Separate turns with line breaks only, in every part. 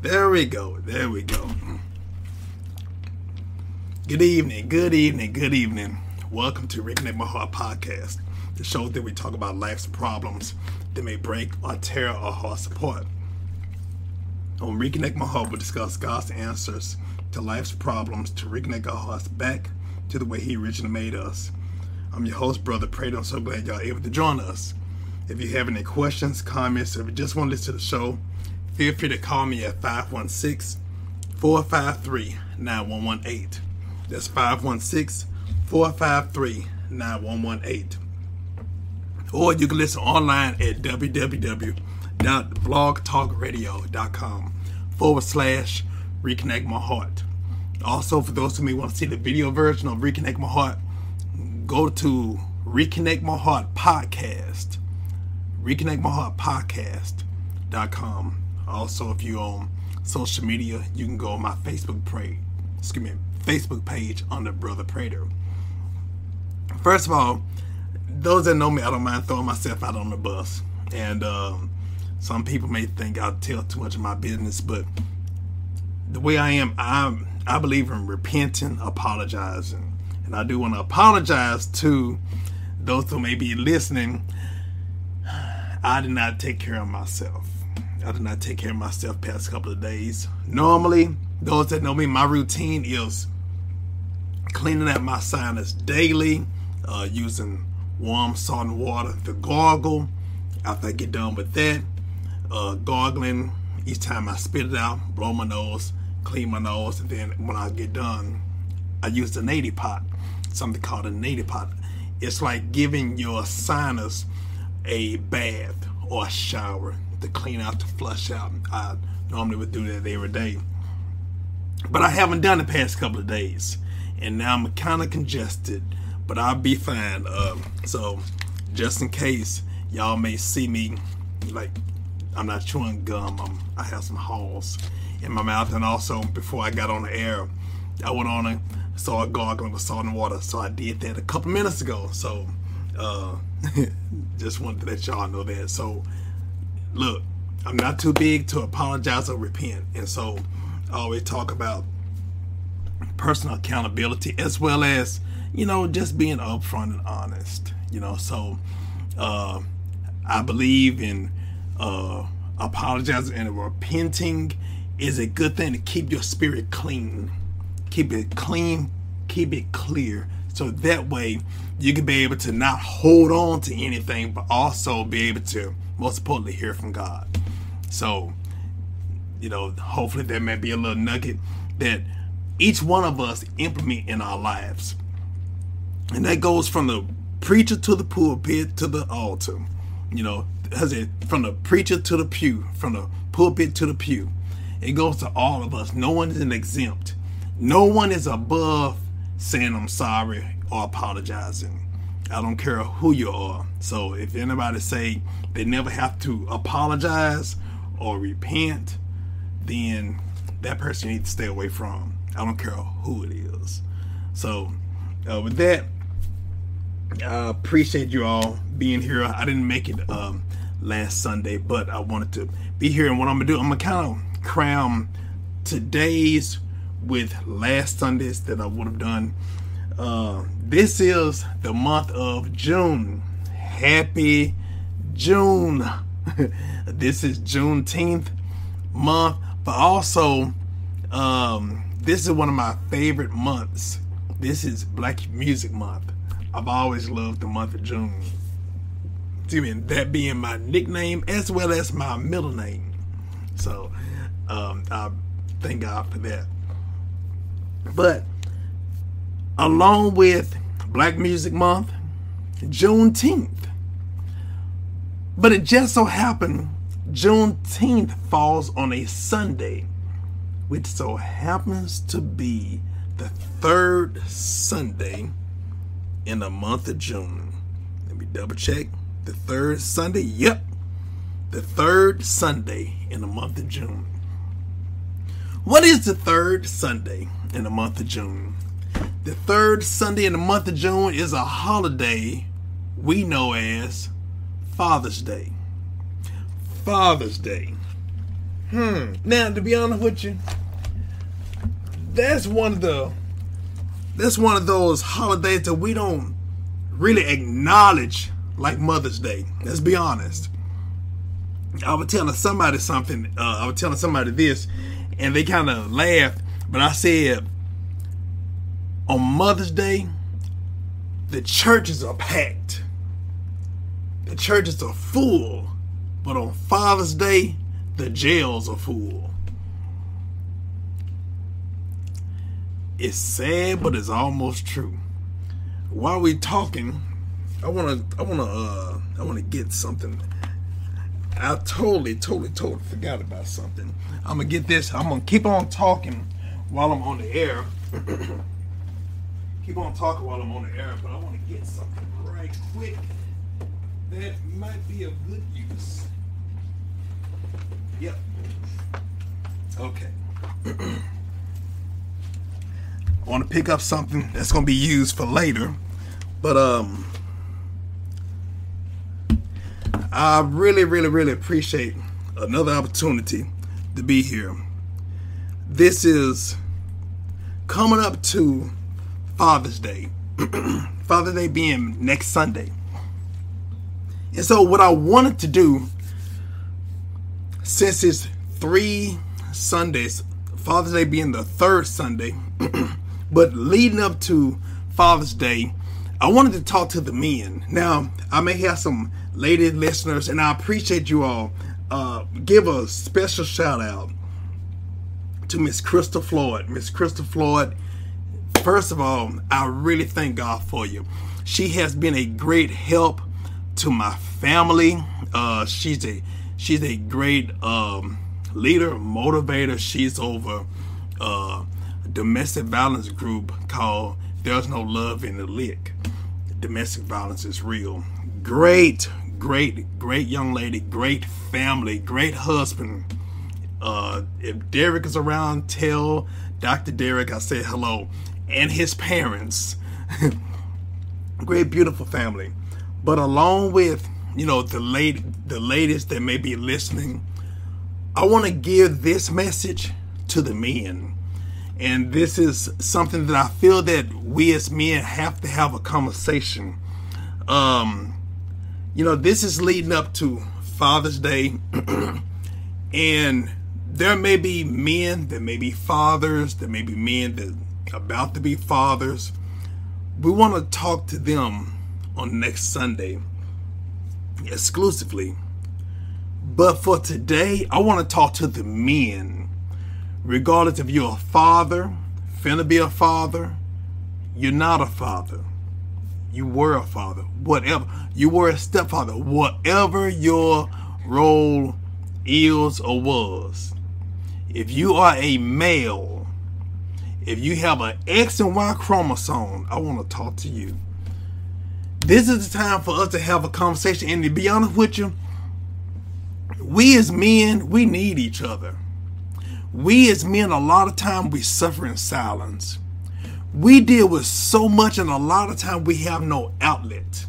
there we go. There we go. Good evening, good evening, good evening. Welcome to Reconnect My Heart podcast, the show that we talk about life's problems that may break or tear our hearts apart. On Reconnect My Heart, we'll discuss God's answers to life's problems to reconnect our hearts back to the way He originally made us. I'm your host, Brother Prater. I'm so glad y'all able to join us. If you have any questions, comments, or if you just want to listen to the show, feel free to call me at 516 453 9118. That's 516 453 9118. Or you can listen online at www.blogtalkradio.com forward slash reconnect my heart. Also, for those of you who want to see the video version of Reconnect My Heart, go to Reconnect My Heart Podcast. Reconnect My Heart. Also, if you're on social media, you can go on my Facebook page. Excuse me, Facebook page under Brother Prater. First of all, those that know me, I don't mind throwing myself out on the bus. And um, some people may think I tell too much of my business, but the way I am, I I believe in repenting, apologizing, and I do want to apologize to those who may be listening. I did not take care of myself. I did not take care of myself past couple of days. Normally, those that know me, my routine is cleaning out my sinus daily, uh, using warm salt and water to gargle. After I get done with that, uh, gargling each time I spit it out, blow my nose, clean my nose, and then when I get done, I use the neti pot, something called a neti pot. It's like giving your sinus a bath or a shower to clean out, to flush out. I normally would do that every day. But I haven't done the past couple of days. And now I'm kind of congested, but I'll be fine. Uh, so, just in case y'all may see me, like, I'm not chewing gum, I'm, I have some halls in my mouth. And also, before I got on the air, I went on and saw a gargling with salt and water. So, I did that a couple minutes ago. So, uh, just wanted to let y'all know that. So, look, I'm not too big to apologize or repent. And so I always talk about personal accountability as well as, you know, just being upfront and honest. You know, so uh I believe in uh apologizing and repenting is a good thing to keep your spirit clean. Keep it clean, keep it clear. So that way you can be able to not hold on to anything, but also be able to, most importantly, hear from God. So, you know, hopefully there may be a little nugget that each one of us implement in our lives. And that goes from the preacher to the pulpit to the altar. You know, has it from the preacher to the pew, from the pulpit to the pew. It goes to all of us. No one is an exempt. No one is above saying I'm sorry or apologizing. I don't care who you are. So if anybody say they never have to apologize or repent, then that person you need to stay away from. I don't care who it is. So uh, with that, I appreciate you all being here. I didn't make it um, last Sunday, but I wanted to be here. And what I'm gonna do, I'm gonna kind of cram today's with last Sundays that I would have done. Uh, this is the month of June. Happy June. this is Juneteenth month, but also um, this is one of my favorite months. This is Black Music Month. I've always loved the month of June. I mean, that being my nickname as well as my middle name. So um, I thank God for that. But along with Black Music Month, Juneteenth. But it just so happened Juneteenth falls on a Sunday, which so happens to be the third Sunday in the month of June. Let me double check. The third Sunday? Yep. The third Sunday in the month of June. What is the third Sunday in the month of June? The third Sunday in the month of June is a holiday we know as Father's Day. Father's Day. Hmm. Now, to be honest with you, that's one of the that's one of those holidays that we don't really acknowledge like Mother's Day. Let's be honest. I was telling somebody something. Uh, I was telling somebody this, and they kind of laughed. But I said, on Mother's Day, the churches are packed. The churches are full. But on Father's Day, the jails are full. It's sad, but it's almost true. While we're talking, I wanna, I wanna, uh, I wanna get something. I totally, totally, totally forgot about something. I'm gonna get this. I'm gonna keep on talking while I'm on the air. keep on talking while I'm on the air, but I want to get something right quick that might be of good use. Yep. Okay. I want to pick up something that's going to be used for later, but um, I really, really, really appreciate another opportunity to be here. This is coming up to Father's Day. Father's Day being next Sunday. And so, what I wanted to do, since it's three Sundays, Father's Day being the third Sunday, but leading up to Father's Day, I wanted to talk to the men. Now, I may have some lady listeners, and I appreciate you all. Uh, give a special shout out to Miss Crystal Floyd. Miss Crystal Floyd, first of all, I really thank God for you. She has been a great help to my family. Uh, she's a she's a great um, leader, motivator. She's over uh, a domestic violence group called "There's No Love in the Lick." Domestic violence is real. Great, great, great young lady. Great family. Great husband. Uh, if Derek is around, tell Dr. Derek I said hello and his parents. great, beautiful family. But along with you know the late the latest that may be listening, I want to give this message to the men. And this is something that I feel that we as men have to have a conversation. Um, you know, this is leading up to Father's Day, and there may be men, there may be fathers, there may be men that about to be fathers. We want to talk to them on next Sunday exclusively. But for today, I want to talk to the men. Regardless if you're a father, finna be a father, you're not a father. You were a father. Whatever. You were a stepfather. Whatever your role is or was. If you are a male, if you have an X and Y chromosome, I want to talk to you. This is the time for us to have a conversation. And to be honest with you, we as men, we need each other. We as men, a lot of time we suffer in silence. We deal with so much, and a lot of time we have no outlet.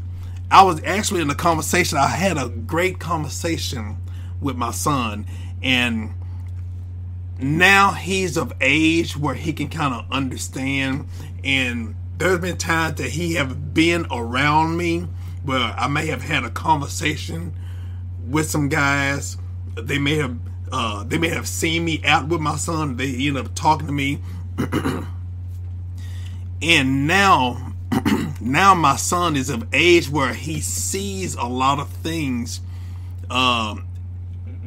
I was actually in a conversation. I had a great conversation with my son, and now he's of age where he can kind of understand. And there's been times that he have been around me where I may have had a conversation with some guys. They may have uh, they may have seen me out with my son. They end up talking to me, and now now my son is of age where he sees a lot of things. Um,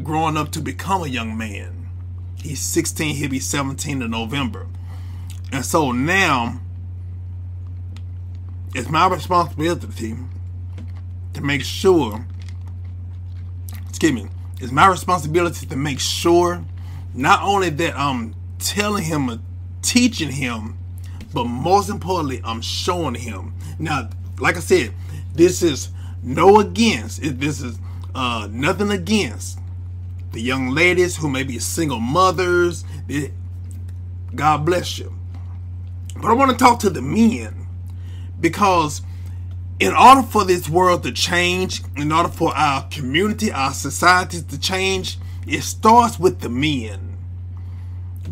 growing up to become a young man. He's 16. He'll be 17 in November, and so now it's my responsibility to make sure excuse me, it's my responsibility to make sure not only that I'm telling him and teaching him, but most importantly, I'm showing him. Now, like I said, this is no against. This is uh, nothing against the young ladies who may be single mothers. God bless you. But I want to talk to the men because in order for this world to change, in order for our community, our societies to change, it starts with the men.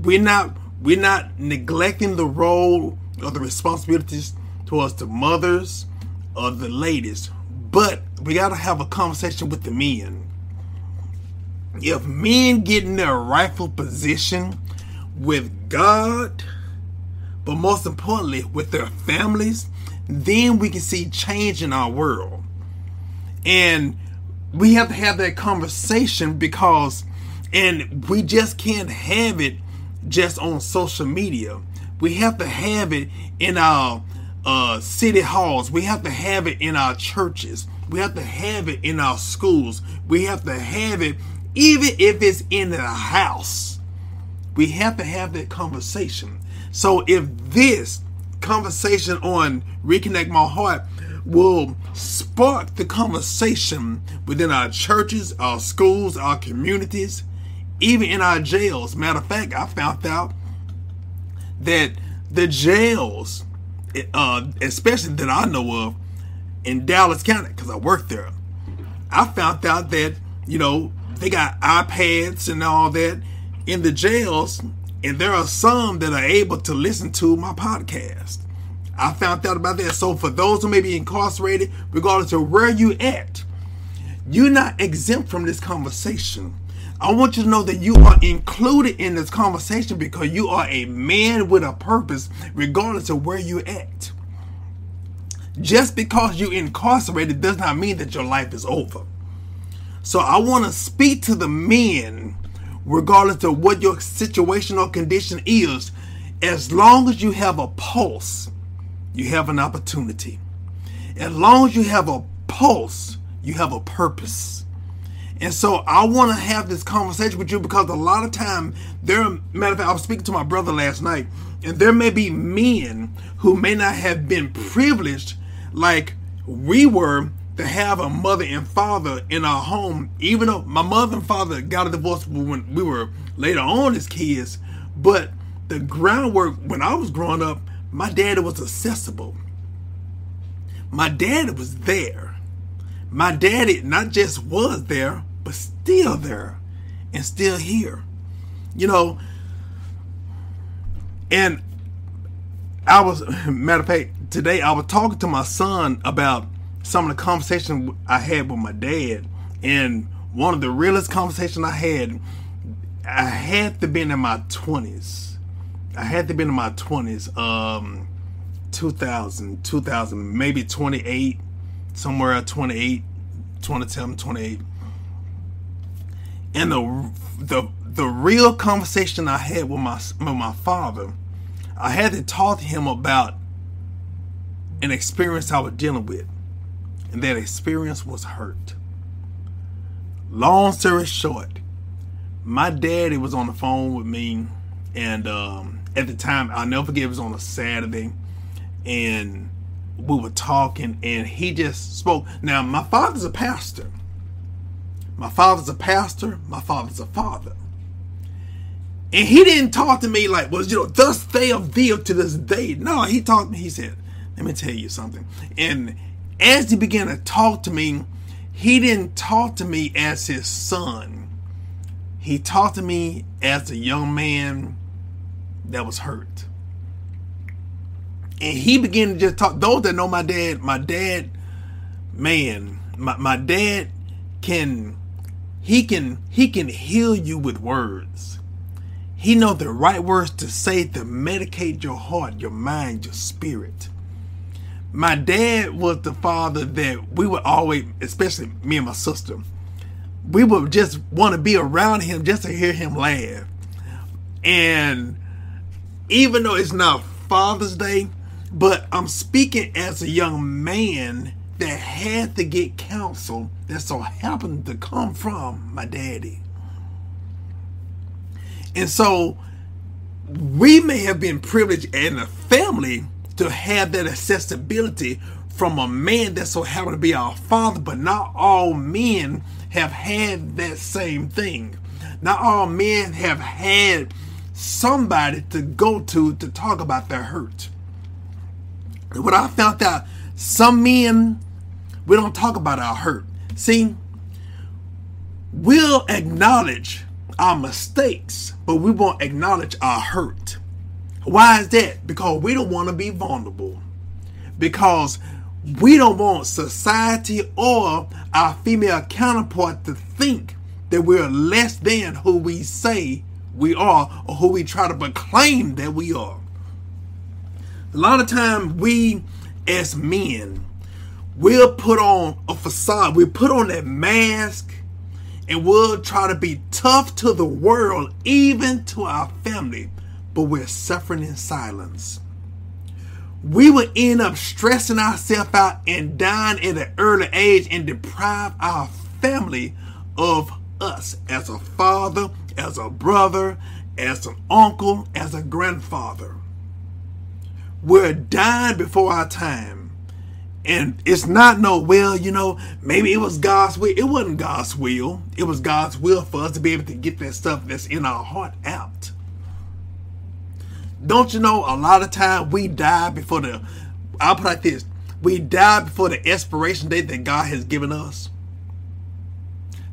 We're not we're not neglecting the role or the responsibilities towards the mothers or the ladies, but we gotta have a conversation with the men. If men get in their rightful position with God, but most importantly with their families then we can see change in our world. And we have to have that conversation because, and we just can't have it just on social media. We have to have it in our uh, city halls. We have to have it in our churches. We have to have it in our schools. We have to have it even if it's in the house. We have to have that conversation. So if this conversation on Reconnect My Heart will spark the conversation within our churches, our schools, our communities, even in our jails. Matter of fact, I found out that the jails, uh, especially that I know of in Dallas County, because I work there, I found out that, you know, they got iPads and all that in the jails and there are some that are able to listen to my podcast. I found out about that. So for those who may be incarcerated, regardless of where you at, you're not exempt from this conversation. I want you to know that you are included in this conversation because you are a man with a purpose, regardless of where you at. Just because you're incarcerated does not mean that your life is over. So I want to speak to the men regardless of what your situation or condition is, as long as you have a pulse, you have an opportunity. As long as you have a pulse, you have a purpose. And so I want to have this conversation with you because a lot of time there matter of fact, I was speaking to my brother last night, and there may be men who may not have been privileged like we were to have a mother and father in our home, even though my mother and father got a divorce when we were later on as kids, but the groundwork when I was growing up, my daddy was accessible. My daddy was there. My daddy not just was there, but still there and still here. You know, and I was matter of fact, today I was talking to my son about some of the conversation I had with my dad, and one of the realest conversations I had I had to been in my twenties. I had to been in my twenties. Um, 2000, 2000, maybe 28, somewhere at 28, 27, 28. And the the the real conversation I had with my with my father, I had to talk to him about an experience I was dealing with, and that experience was hurt. Long story short, my daddy was on the phone with me, and um, at the time I'll never forget it was on a Saturday, and we were talking, and he just spoke. Now my father's a pastor. My father's a pastor. My father's a father. And he didn't talk to me like, well, you know, thus they of thee to this day. No, he talked to me, he said, let me tell you something. And as he began to talk to me, he didn't talk to me as his son. He talked to me as a young man that was hurt. And he began to just talk. Those that know my dad, my dad, man, my, my dad can he can he can heal you with words. He know the right words to say to medicate your heart, your mind, your spirit. My dad was the father that we would always, especially me and my sister, we would just want to be around him just to hear him laugh. And even though it's not Father's Day, but I'm speaking as a young man that had to get counsel that so happened to come from my daddy. And so we may have been privileged in a family to have that accessibility from a man that so happened to be our father, but not all men have had that same thing. Not all men have had somebody to go to to talk about their hurt. What I found out, some men, we don't talk about our hurt. See, we'll acknowledge our mistakes, but we won't acknowledge our hurt. Why is that? Because we don't want to be vulnerable. Because we don't want society or our female counterpart to think that we're less than who we say we are or who we try to proclaim that we are. A lot of time we as men we'll put on a facade, we'll put on that mask and we'll try to be tough to the world, even to our family, but we're suffering in silence. We will end up stressing ourselves out and dying at an early age and deprive our family of us as a father, as a brother, as an uncle, as a grandfather. We're dying before our time. And it's not no, well, you know, maybe it was God's will. It wasn't God's will. It was God's will for us to be able to get that stuff that's in our heart out. Don't you know a lot of time we die before the I'll put it like this. We die before the expiration date that God has given us.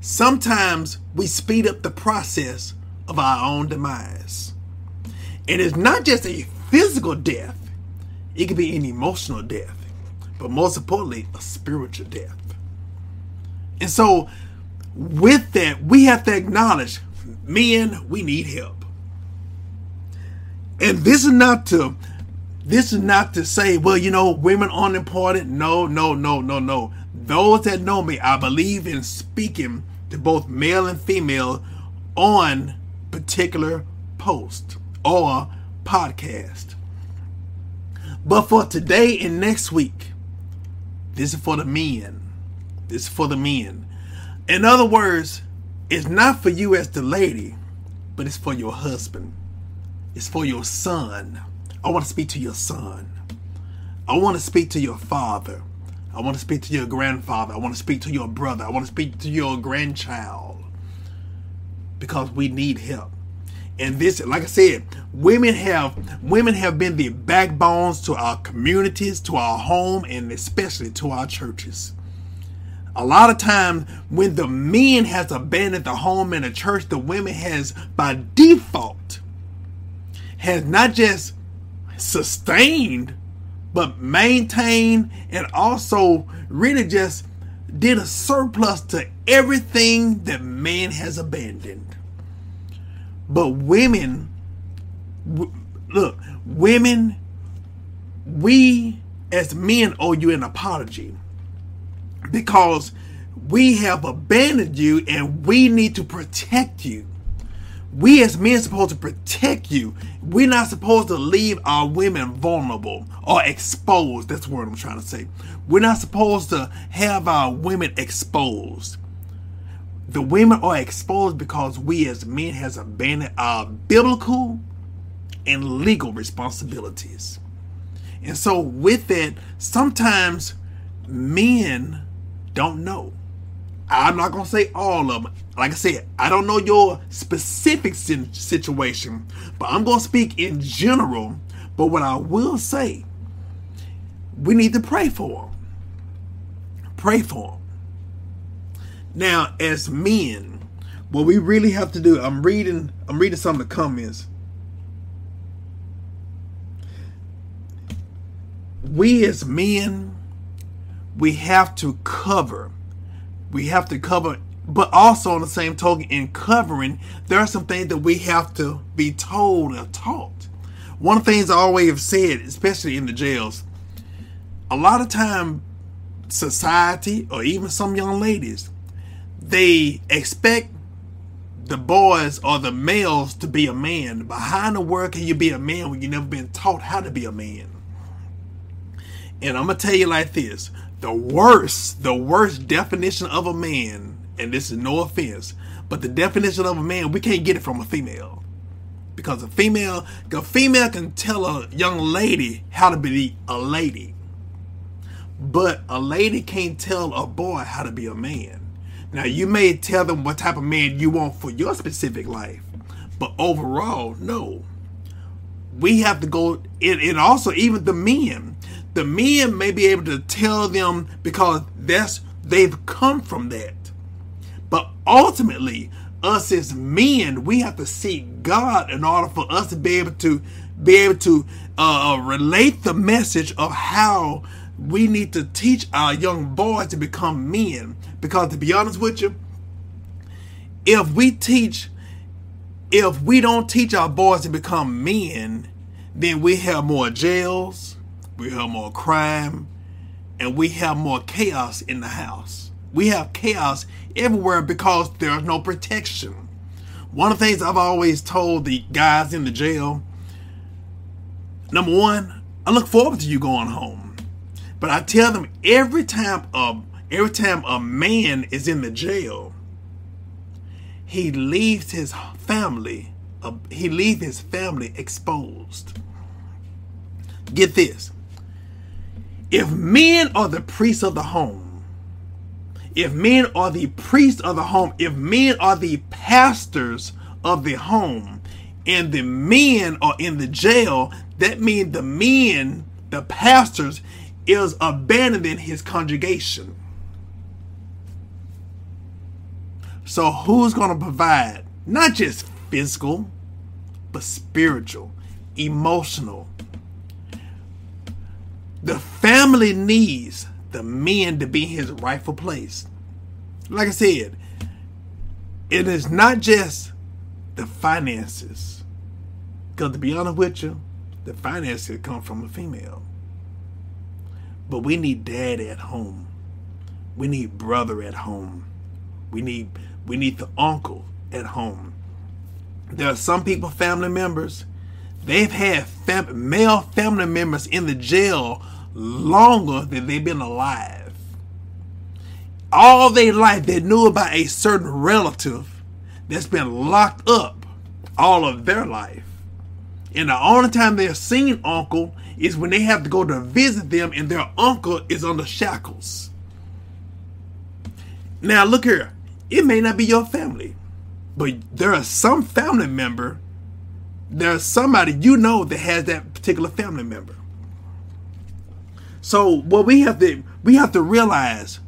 Sometimes we speed up the process of our own demise. And it's not just a physical death, it can be an emotional death, but most importantly, a spiritual death. And so, with that, we have to acknowledge men, we need help. And this is not to this is not to say, well, you know, women aren't important. No, no, no, no, no. Those that know me, I believe in speaking to both male and female on particular post or podcast. But for today and next week, this is for the men. This is for the men. In other words, it's not for you as the lady, but it's for your husband. It's for your son. I want to speak to your son. I want to speak to your father. I want to speak to your grandfather. I want to speak to your brother. I want to speak to your grandchild. Because we need help. And this, like I said, women have women have been the backbones to our communities, to our home, and especially to our churches. A lot of times when the men has abandoned the home and the church, the women has by default has not just sustained, but maintained and also really just did a surplus to everything that man has abandoned. But women, w- look, women, we as men owe you an apology because we have abandoned you and we need to protect you. We as men supposed to protect you. We're not supposed to leave our women vulnerable or exposed. That's the word I'm trying to say. We're not supposed to have our women exposed. The women are exposed because we as men has abandoned our biblical and legal responsibilities. And so with that, sometimes men don't know. I'm not gonna say all of them. Like I said, I don't know your specific situation, but I'm gonna speak in general. But what I will say, we need to pray for them. Pray for them. Now, as men, what we really have to do, I'm reading, I'm reading some of the comments. We as men, we have to cover. We have to cover, but also on the same token, in covering, there are some things that we have to be told or taught. One of the things I always have said, especially in the jails, a lot of time society or even some young ladies, they expect the boys or the males to be a man. behind the world can you be a man when you never been taught how to be a man? And I'm gonna tell you like this: the worst, the worst definition of a man, and this is no offense, but the definition of a man, we can't get it from a female. Because a female, a female can tell a young lady how to be a lady. But a lady can't tell a boy how to be a man. Now you may tell them what type of man you want for your specific life, but overall, no. We have to go and, and also even the men. The men may be able to tell them because that's they've come from that. But ultimately, us as men, we have to seek God in order for us to be able to be able to uh, relate the message of how we need to teach our young boys to become men. Because to be honest with you, if we teach, if we don't teach our boys to become men, then we have more jails, we have more crime, and we have more chaos in the house. We have chaos everywhere because there's no protection. One of the things I've always told the guys in the jail number one, I look forward to you going home. But I tell them every time a every time a man is in the jail, he leaves his family uh, he leaves his family exposed. Get this. If men are the priests of the home, if men are the priests of the home, if men are the pastors of the home, and the men are in the jail, that means the men, the pastors, is abandoning his congregation. So who's going to provide not just physical, but spiritual, emotional? The family needs the men to be in his rightful place. Like I said, it is not just the finances. Because to be honest with you, the finances come from a female. But we need dad at home. We need brother at home. We need we need the uncle at home. There are some people, family members, they've had fam- male family members in the jail longer than they've been alive. All their life, they knew about a certain relative that's been locked up all of their life. And the only time they're seen uncle is when they have to go to visit them and their uncle is under shackles. Now look here. It may not be your family, but there are some family member, there's somebody you know that has that particular family member. So what we have to we have to realize,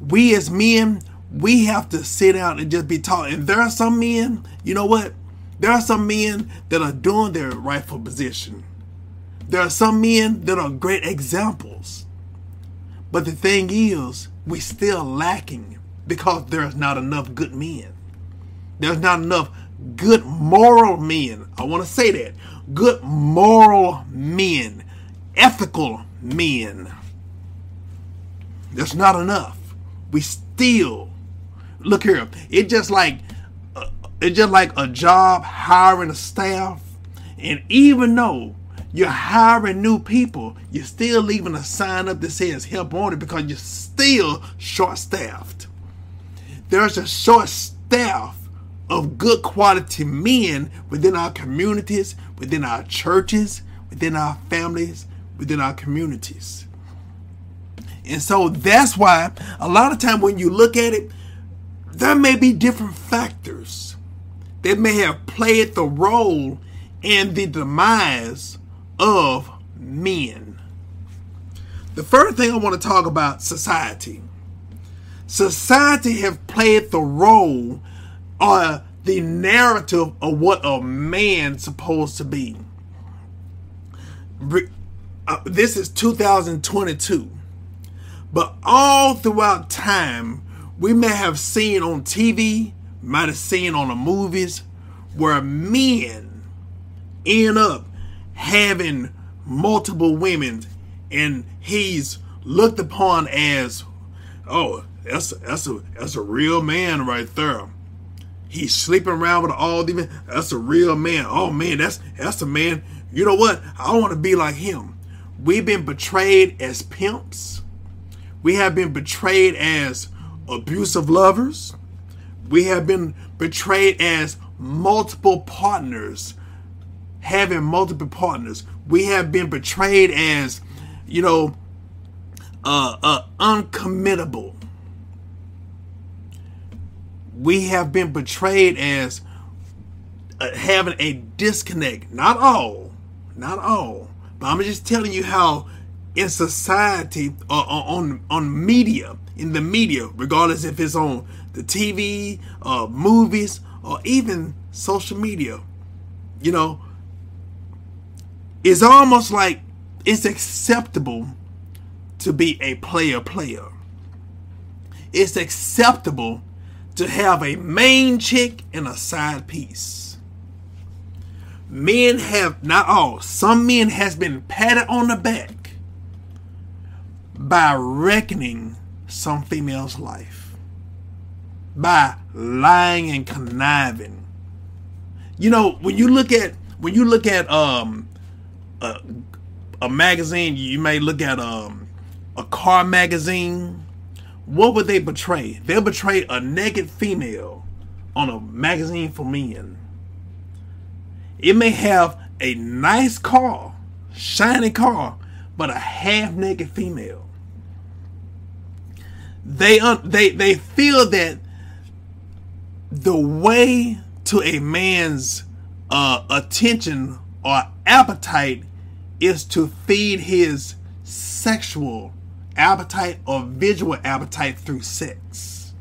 we as men, we have to sit down and just be taught. And there are some men, you know what? There are some men that are doing their rightful position. There are some men that are great examples. But the thing is, we still lacking because there's not enough good men. There's not enough good moral men. I want to say that. Good moral men, ethical men. That's not enough. We still look here. It just like uh, it's just like a job hiring a staff, and even though you're hiring new people, you're still leaving a sign up that says help wanted because you're still short staffed. There's a short staff of good quality men within our communities, within our churches, within our families, within our communities. And so that's why a lot of time when you look at it, there may be different factors that may have played the role in the demise of men. The first thing I want to talk about society. Society have played the role or the narrative of what a man's supposed to be. Uh, this is 2022. But all throughout time, we may have seen on TV, might have seen on the movies, where men end up having multiple women and he's looked upon as oh that's that's a that's a real man right there. He's sleeping around with all these that's a real man. Oh man that's that's a man. You know what? I want to be like him we've been betrayed as pimps we have been betrayed as abusive lovers we have been betrayed as multiple partners having multiple partners. We have been betrayed as, you know, uh, uh, uncommittable. We have been betrayed as uh, having a disconnect. Not all, not all, but I'm just telling you how in society uh, on on media in the media, regardless if it's on the TV, uh, movies, or even social media, you know, it's almost like it's acceptable to be a player player. It's acceptable to have a main chick and a side piece. Men have not all, some men has been patted on the back by reckoning some female's life. By lying and conniving. You know, when you look at when you look at um a, a magazine, you may look at um, a car magazine. What would they portray? They'll portray a naked female on a magazine for men. It may have a nice car, shiny car, but a half naked female. They un- they they feel that the way to a man's uh, attention or appetite is to feed his sexual appetite or visual appetite through sex.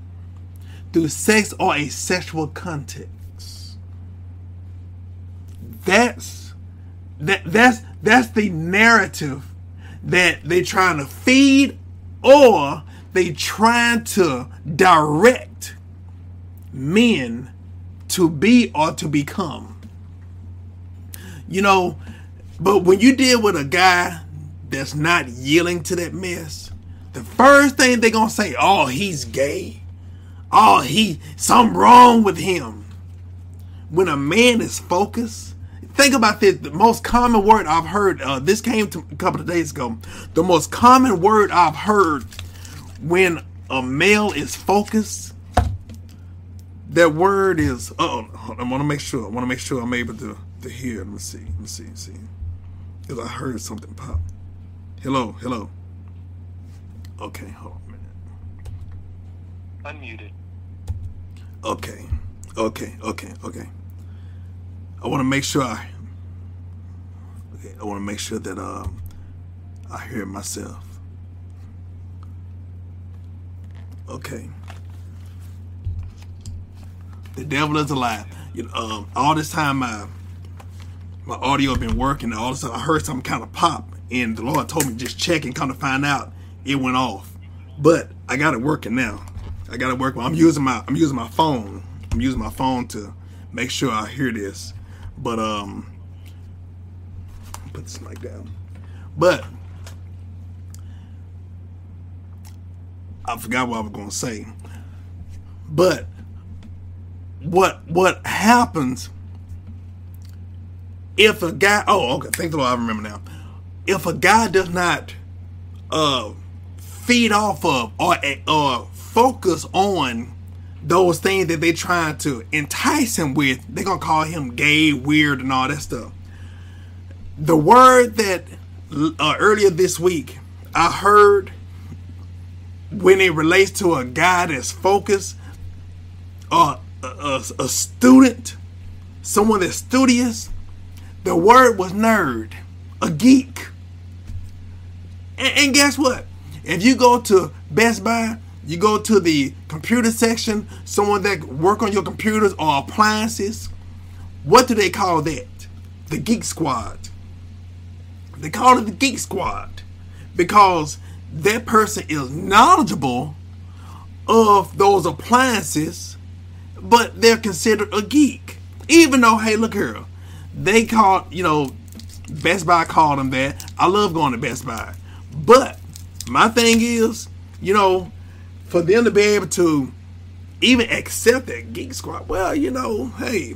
Through sex or a sexual context. That's that that's that's the narrative that they're trying to feed or they trying to direct men to be or to become. You know, but when you deal with a guy that's not yielding to that mess, the first thing they're gonna say, oh, he's gay. Oh, he something wrong with him. When a man is focused, think about this. The most common word I've heard, uh, this came to a couple of days ago. The most common word I've heard when a male is focused, that word is. Oh, I want to make sure. I want to make sure I'm able to to hear. Let me see. Let me see. See. Because I heard something pop. Hello, hello. Okay, hold on
a minute. Unmuted.
Okay, okay, okay, okay. I want to make sure I. Okay, I want to make sure that um, I hear myself. Okay. The devil is alive. You know, um, all this time I my audio been working. All of a sudden, I heard something kind of pop, and the Lord told me just check and kind of find out it went off. But I got it working now. I got it working. I'm using my I'm using my phone. I'm using my phone to make sure I hear this. But um, put this mic down. But I forgot what I was gonna say. But what what happens if a guy? Oh, okay. Thank the I remember now. If a guy does not uh feed off of or or focus on those things that they're trying to entice him with, they're gonna call him gay, weird, and all that stuff. The word that uh, earlier this week I heard when it relates to a guy that's focused, or a, a, a student, someone that's studious, the word was nerd, a geek. And, and guess what? If you go to Best Buy, you go to the computer section, someone that work on your computers or appliances, what do they call that? The Geek Squad. They call it the Geek Squad because that person is knowledgeable of those appliances, but they're considered a geek. Even though, hey, look here, they call you know, Best Buy called them that. I love going to Best Buy, but my thing is, you know, for them to be able to even accept that geek squad, well, you know, hey,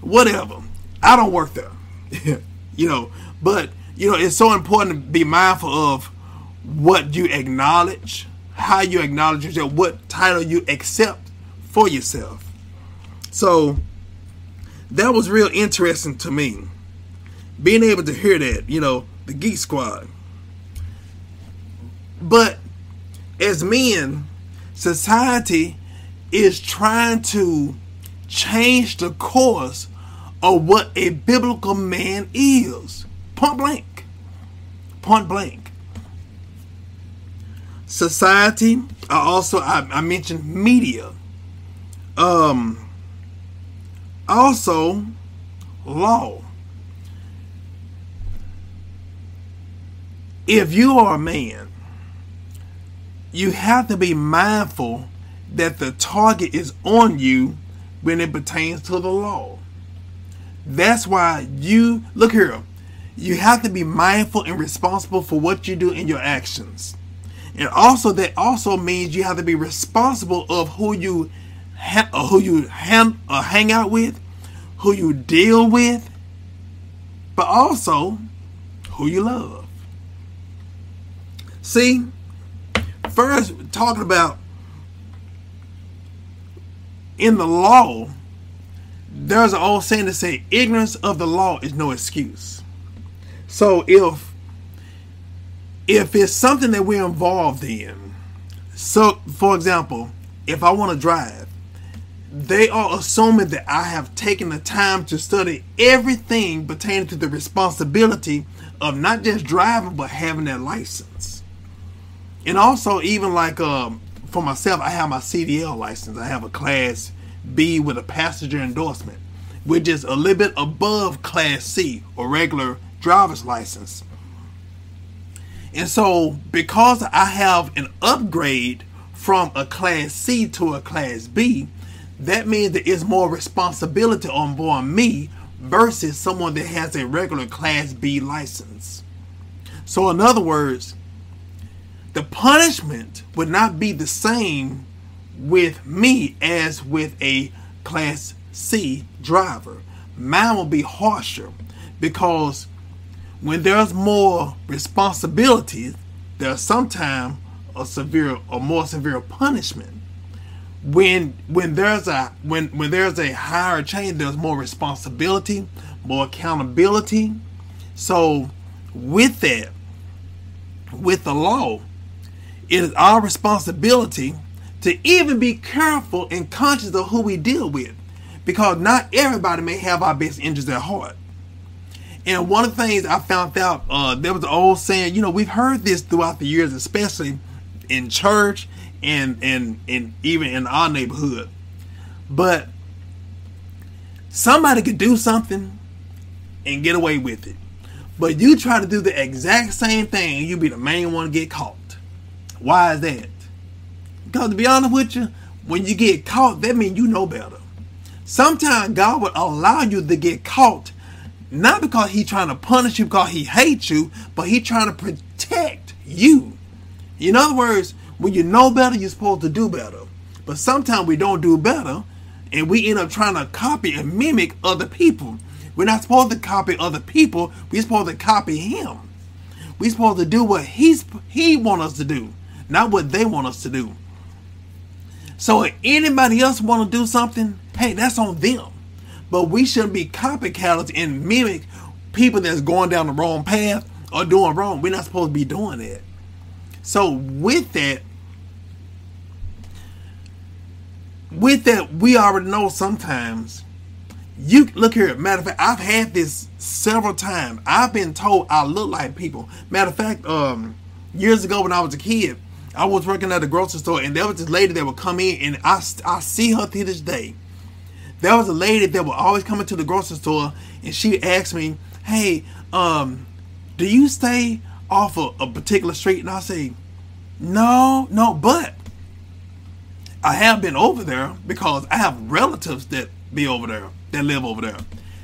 whatever. I don't work there, you know, but you know, it's so important to be mindful of what you acknowledge, how you acknowledge yourself, what title you accept for yourself. So that was real interesting to me. Being able to hear that, you know, the Geek Squad. But as men, society is trying to change the course of what a biblical man is. Point blank. Point blank. Society, I also I, I mentioned media. Um also law. If you are a man, you have to be mindful that the target is on you when it pertains to the law. That's why you look here. You have to be mindful and responsible for what you do in your actions. And also that also means you have to be responsible of who you ha- uh, who you ham- uh, hang out with, who you deal with, but also who you love. See, first talking about in the law, there's an old saying that say ignorance of the law is no excuse. So if if it's something that we're involved in, so for example, if I want to drive, they are assuming that I have taken the time to study everything pertaining to the responsibility of not just driving but having that license. And also even like um for myself, I have my CDL license. I have a class B with a passenger endorsement, which is a little bit above class C or regular driver's license. And so, because I have an upgrade from a class C to a class B, that means there is more responsibility on board me versus someone that has a regular class B license. So, in other words, the punishment would not be the same with me as with a class C driver. Mine will be harsher because when there's more responsibilities, there's sometimes a severe or more severe punishment. When when there's a when when there's a higher chain, there's more responsibility, more accountability. So with that, with the law, it is our responsibility to even be careful and conscious of who we deal with. Because not everybody may have our best interests at heart. And one of the things I found out, uh, there was an old saying, you know, we've heard this throughout the years, especially in church and and and even in our neighborhood. But somebody could do something and get away with it. But you try to do the exact same thing you be the main one to get caught. Why is that? Because to be honest with you, when you get caught, that means you know better. Sometimes God will allow you to get caught, not because He's trying to punish you because He hates you, but He's trying to protect you. In other words, when you know better, you're supposed to do better. But sometimes we don't do better, and we end up trying to copy and mimic other people. We're not supposed to copy other people. We're supposed to copy Him. We're supposed to do what He's He want us to do, not what they want us to do. So if anybody else want to do something, hey, that's on them. But we shouldn't be copycatters and mimic people that's going down the wrong path or doing wrong. We're not supposed to be doing that. So with that, with that, we already know sometimes you look here. Matter of fact, I've had this several times. I've been told I look like people. Matter of fact, um, years ago when I was a kid, I was working at a grocery store, and there was this lady that would come in, and I I see her to this day. There was a lady that would always come into the grocery store, and she asked me, "Hey, um, do you stay off of a particular street?" And I say, "No, no, but." I have been over there because I have relatives that be over there, that live over there.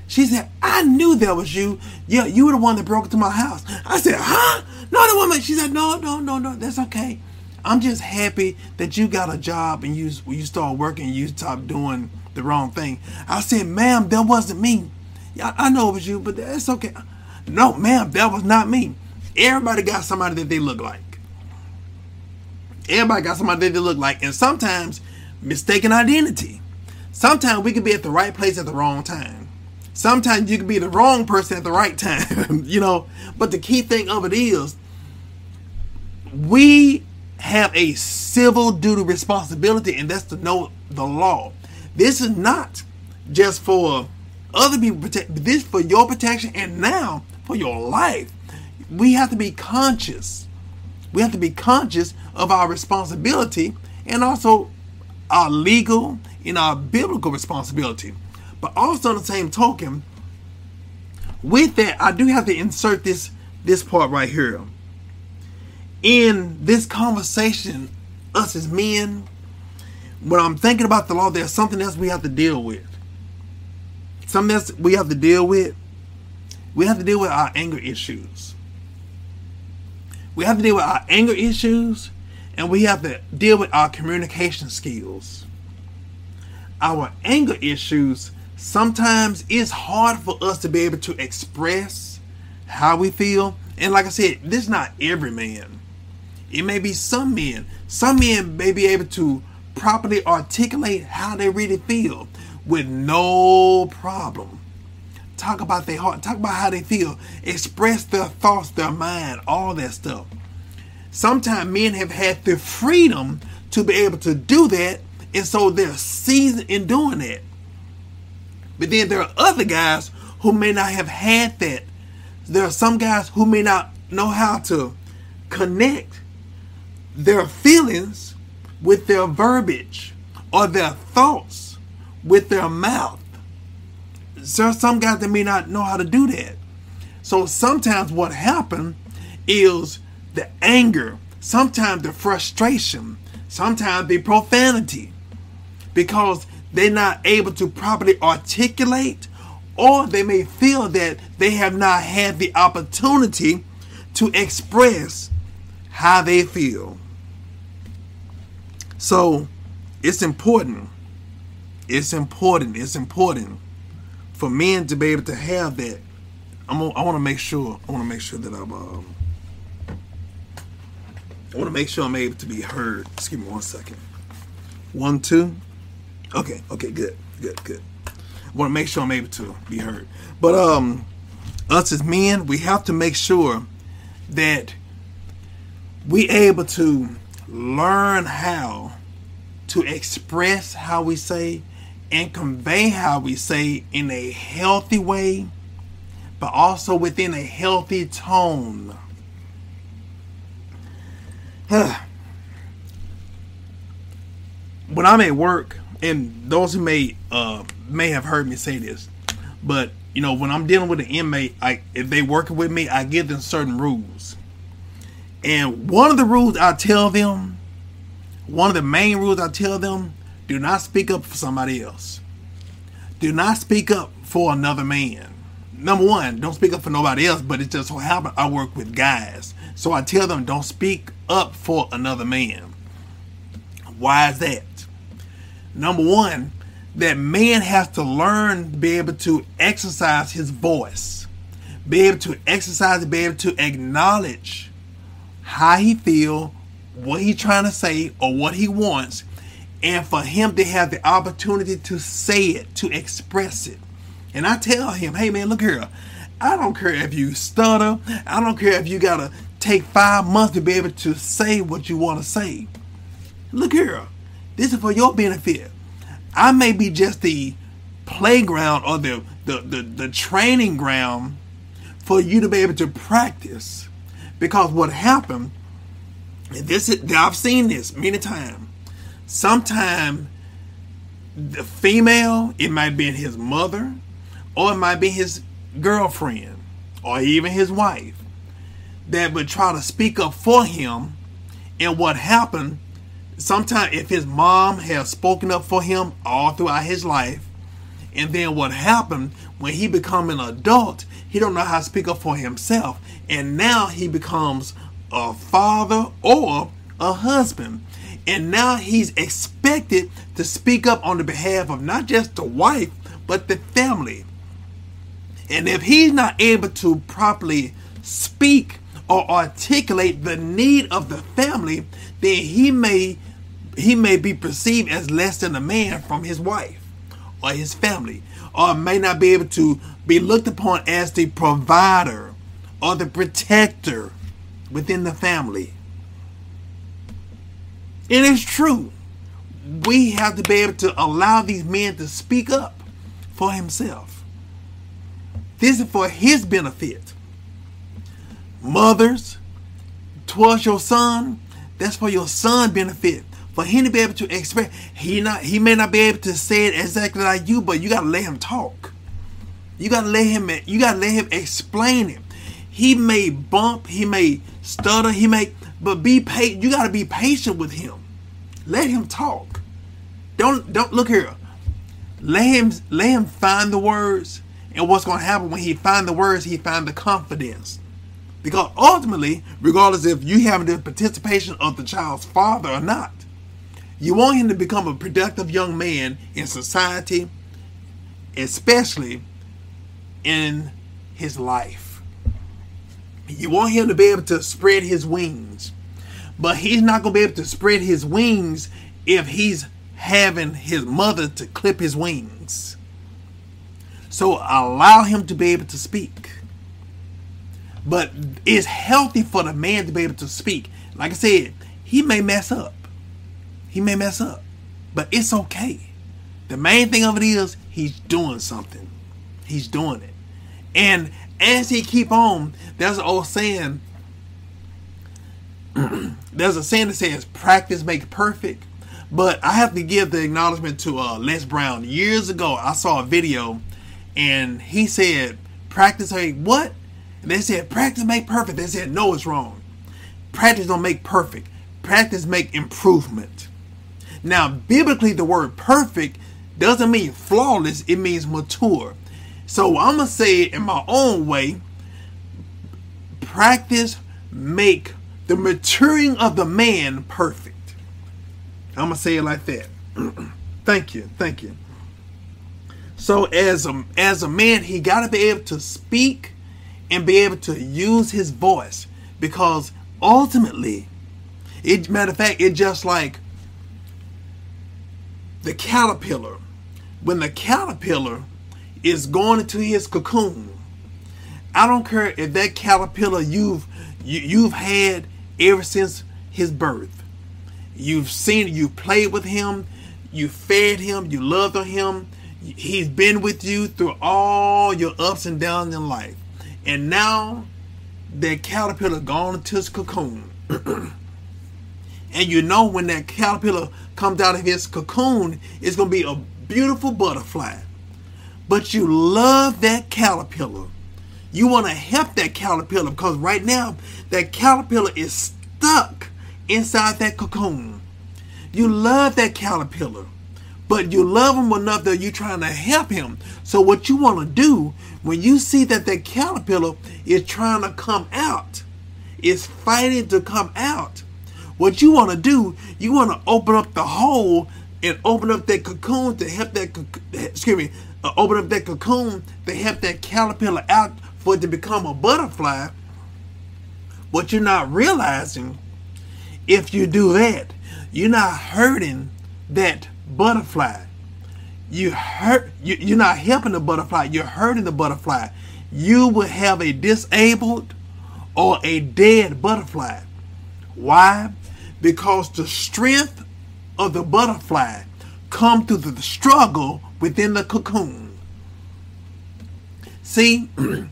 She said, I knew that was you. Yeah, you were the one that broke into my house. I said, huh? No, the woman. She said, no, no, no, no, that's okay. I'm just happy that you got a job and you you start working, you stop doing the wrong thing. I said, ma'am, that wasn't me. Yeah, I know it was you, but that's okay. No, ma'am, that was not me. Everybody got somebody that they look like. Everybody got somebody that they look like, and sometimes mistaken identity. Sometimes we could be at the right place at the wrong time. Sometimes you could be the wrong person at the right time, you know. But the key thing of it is, we have a civil duty responsibility, and that's to know the law. This is not just for other people protect this for your protection and now for your life. We have to be conscious. We have to be conscious of our responsibility and also our legal and our biblical responsibility. But also on the same token, with that, I do have to insert this this part right here. In this conversation, us as men, when I'm thinking about the law, there's something else we have to deal with. Something else we have to deal with. We have to deal with our anger issues. We have to deal with our anger issues and we have to deal with our communication skills. Our anger issues sometimes it's hard for us to be able to express how we feel. And like I said, this is not every man. It may be some men. Some men may be able to properly articulate how they really feel with no problem. Talk about their heart, talk about how they feel, express their thoughts, their mind, all that stuff. Sometimes men have had the freedom to be able to do that, and so they're seasoned in doing that. But then there are other guys who may not have had that. There are some guys who may not know how to connect their feelings with their verbiage or their thoughts with their mouth. Are some guys that may not know how to do that. So sometimes what happens is the anger, sometimes the frustration, sometimes the profanity, because they're not able to properly articulate, or they may feel that they have not had the opportunity to express how they feel. So it's important. It's important. It's important for men to be able to have that. I'm. I want to make sure. I want to make sure that I'm. Um, I want to make sure I'm able to be heard. Just give me one second. One, two. Okay, okay, good, good, good. I want to make sure I'm able to be heard. But um, us as men, we have to make sure that we able to learn how to express how we say and convey how we say in a healthy way, but also within a healthy tone. when I'm at work, and those who may uh, may have heard me say this, but you know, when I'm dealing with an inmate, I if they working with me, I give them certain rules. And one of the rules I tell them, one of the main rules I tell them, do not speak up for somebody else. do not speak up for another man. Number one, don't speak up for nobody else, but it just so happens I work with guys. So I tell them don't speak up for another man. Why is that? Number one, that man has to learn to be able to exercise his voice, be able to exercise, be able to acknowledge how he feel, what he trying to say, or what he wants, and for him to have the opportunity to say it, to express it. And I tell him, hey man, look here. I don't care if you stutter. I don't care if you gotta take five months to be able to say what you want to say. Look here. This is for your benefit. I may be just the playground or the the, the, the training ground for you to be able to practice. Because what happened, this is, I've seen this many times. Sometimes the female, it might be his mother, or it might be his girlfriend, or even his wife, that would try to speak up for him. And what happened, sometimes if his mom has spoken up for him all throughout his life, and then what happened when he become an adult, he don't know how to speak up for himself, and now he becomes a father or a husband. And now he's expected to speak up on the behalf of not just the wife, but the family. And if he's not able to properly speak or articulate the need of the family, then he may he may be perceived as less than a man from his wife or his family, or may not be able to be looked upon as the provider or the protector within the family. It is true. We have to be able to allow these men to speak up for himself. This is for his benefit. Mothers, towards your son, that's for your son benefit. For him to be able to express, he not he may not be able to say it exactly like you, but you gotta let him talk. You gotta let him you gotta let him explain it. He may bump, he may stutter, he may but be patient. You gotta be patient with him. Let him talk. Don't don't look here. Let him let him find the words. And what's gonna happen when he find the words, he find the confidence. Because ultimately, regardless if you have the participation of the child's father or not, you want him to become a productive young man in society, especially in his life. You want him to be able to spread his wings. But he's not going to be able to spread his wings if he's having his mother to clip his wings. So allow him to be able to speak. But it's healthy for the man to be able to speak. Like I said, he may mess up. He may mess up. But it's okay. The main thing of it is he's doing something. He's doing it. And as he keep on, there's an old saying. there's a saying that says practice makes perfect. But I have to give the acknowledgement to uh, Les Brown. Years ago, I saw a video, and he said, "Practice make what?" And they said, "Practice make perfect." They said, "No, it's wrong. Practice don't make perfect. Practice make improvement." Now, biblically, the word perfect doesn't mean flawless, it means mature. So I'm going to say it in my own way practice make the maturing of the man perfect. I'm going to say it like that. thank you. Thank you. So as a as a man, he got to be able to speak and be able to use his voice because ultimately, it matter of fact, it just like the caterpillar, when the caterpillar is going into his cocoon, I don't care if that caterpillar you've you, you've had ever since his birth. You've seen, you played with him, you fed him, you loved on him. He's been with you through all your ups and downs in life. And now that caterpillar gone into his cocoon. and you know when that caterpillar comes out of his cocoon, it's going to be a beautiful butterfly. But you love that caterpillar. You want to help that caterpillar because right now that caterpillar is stuck inside that cocoon. You love that caterpillar, but you love him enough that you're trying to help him. So what you want to do when you see that that caterpillar is trying to come out, is fighting to come out, what you want to do, you want to open up the hole and open up that cocoon to help that, excuse me, uh, open up that cocoon to help that caterpillar out for it to become a butterfly. What you're not realizing, if you do that, you're not hurting that butterfly. You hurt. You, you're not helping the butterfly. You're hurting the butterfly. You will have a disabled or a dead butterfly. Why? Because the strength of the butterfly come through the struggle within the cocoon. See,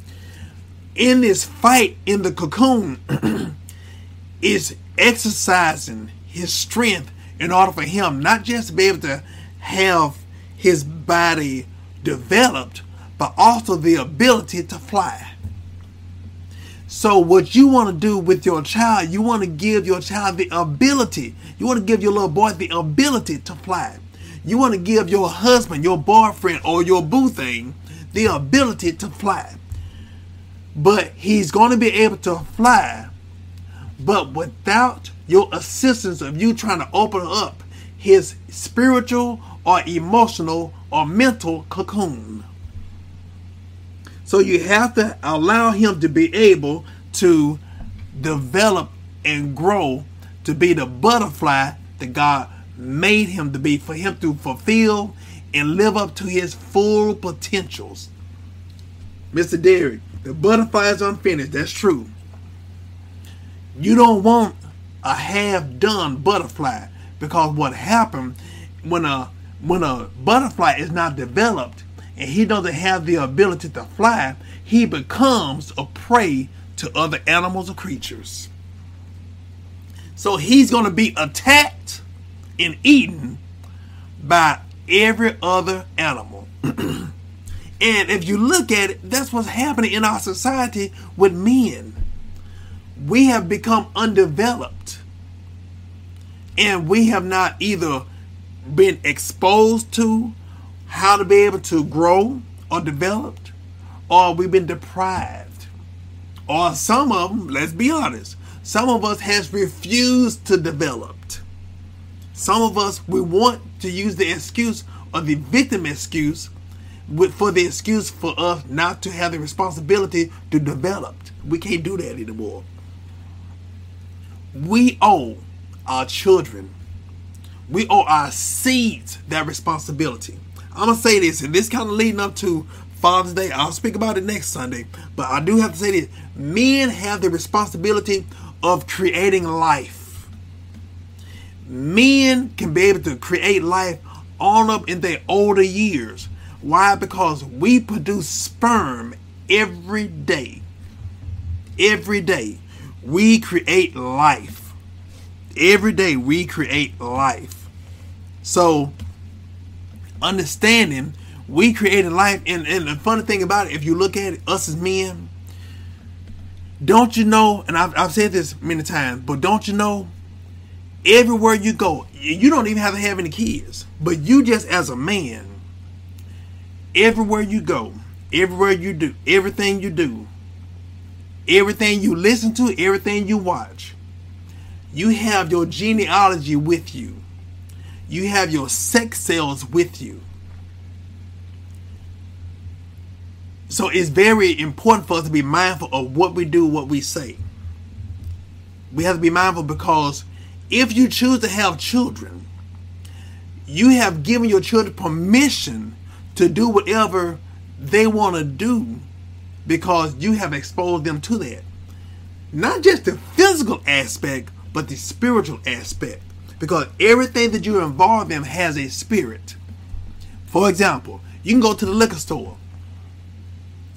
in this fight in the cocoon is exercising his strength in order for him not just to be able to have his body developed, but also the ability to fly. So, what you want to do with your child, you want to give your child the ability, you want to give your little boy the ability to fly. You want to give your husband, your boyfriend, or your boo thing the ability to fly. But he's going to be able to fly, but without your assistance of you trying to open up his spiritual or emotional or mental cocoon. So you have to allow him to be able to develop and grow to be the butterfly that God made him to be, for him to fulfill and live up to his full potentials. Mr. Derrick, the butterfly is unfinished. That's true. You don't want a half done butterfly because what happened when a when a butterfly is not developed and he doesn't have the ability to fly, he becomes a prey to other animals or creatures. So he's going to be attacked and eaten by every other animal. and if you look at it, that's what's happening in our society with men. We have become undeveloped. And we have not either been exposed to how to be able to grow or develop, or we've been deprived. Or some of them, let's be honest, some of us has refused to develop. Some of us we want to use the excuse or the victim excuse for the excuse for us not to have the responsibility to develop. We can't do that anymore. We owe our children, we owe our seeds that responsibility. I'm gonna say this, and this kind of leading up to Father's Day. I'll speak about it next Sunday, but I do have to say this: men have the responsibility of creating life. Men can be able to create life on up in their older years. Why? Because we produce sperm every day. Every day, we create life. Every day, we create life. So, understanding we created life, and, and the funny thing about it, if you look at it, us as men, don't you know, and I've, I've said this many times, but don't you know, everywhere you go, you don't even have to have any kids, but you just as a man, everywhere you go, everywhere you do, everything you do, everything you listen to, everything you watch, you have your genealogy with you. You have your sex cells with you. So it's very important for us to be mindful of what we do, what we say. We have to be mindful because if you choose to have children, you have given your children permission to do whatever they want to do because you have exposed them to that. Not just the physical aspect, but the spiritual aspect. Because everything that you involve in has a spirit. For example, you can go to the liquor store.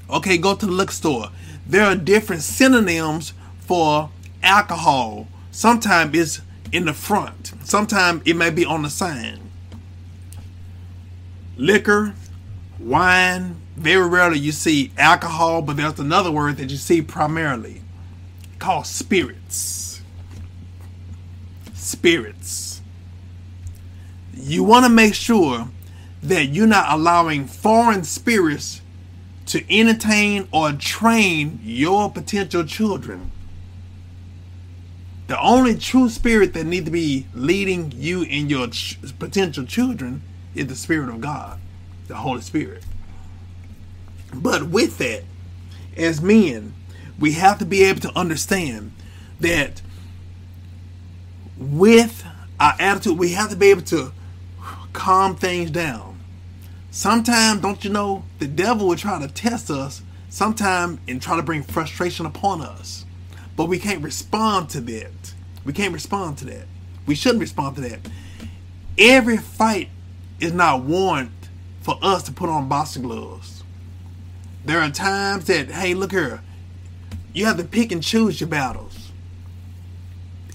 Okay, go to the liquor store. There are different synonyms for alcohol. Sometimes it's in the front. Sometimes it may be on the sign. Liquor, wine, very rarely you see alcohol, but there's another word that you see primarily called spirits. Spirits. you want to make sure that you're not allowing foreign spirits to entertain or train your potential children. The only true spirit that needs to be leading you and your ch- potential children is the Spirit of God, the Holy Spirit. But with that, as men, we have to be able to understand that with our attitude, we have to be able to calm things down. Sometimes, don't you know, the devil will try to test us sometime and try to bring frustration upon us. But we can't respond to that. We can't respond to that. We shouldn't respond to that. Every fight is not warrant for us to put on boxing gloves. There are times that, hey, look here, you have to pick and choose your battles.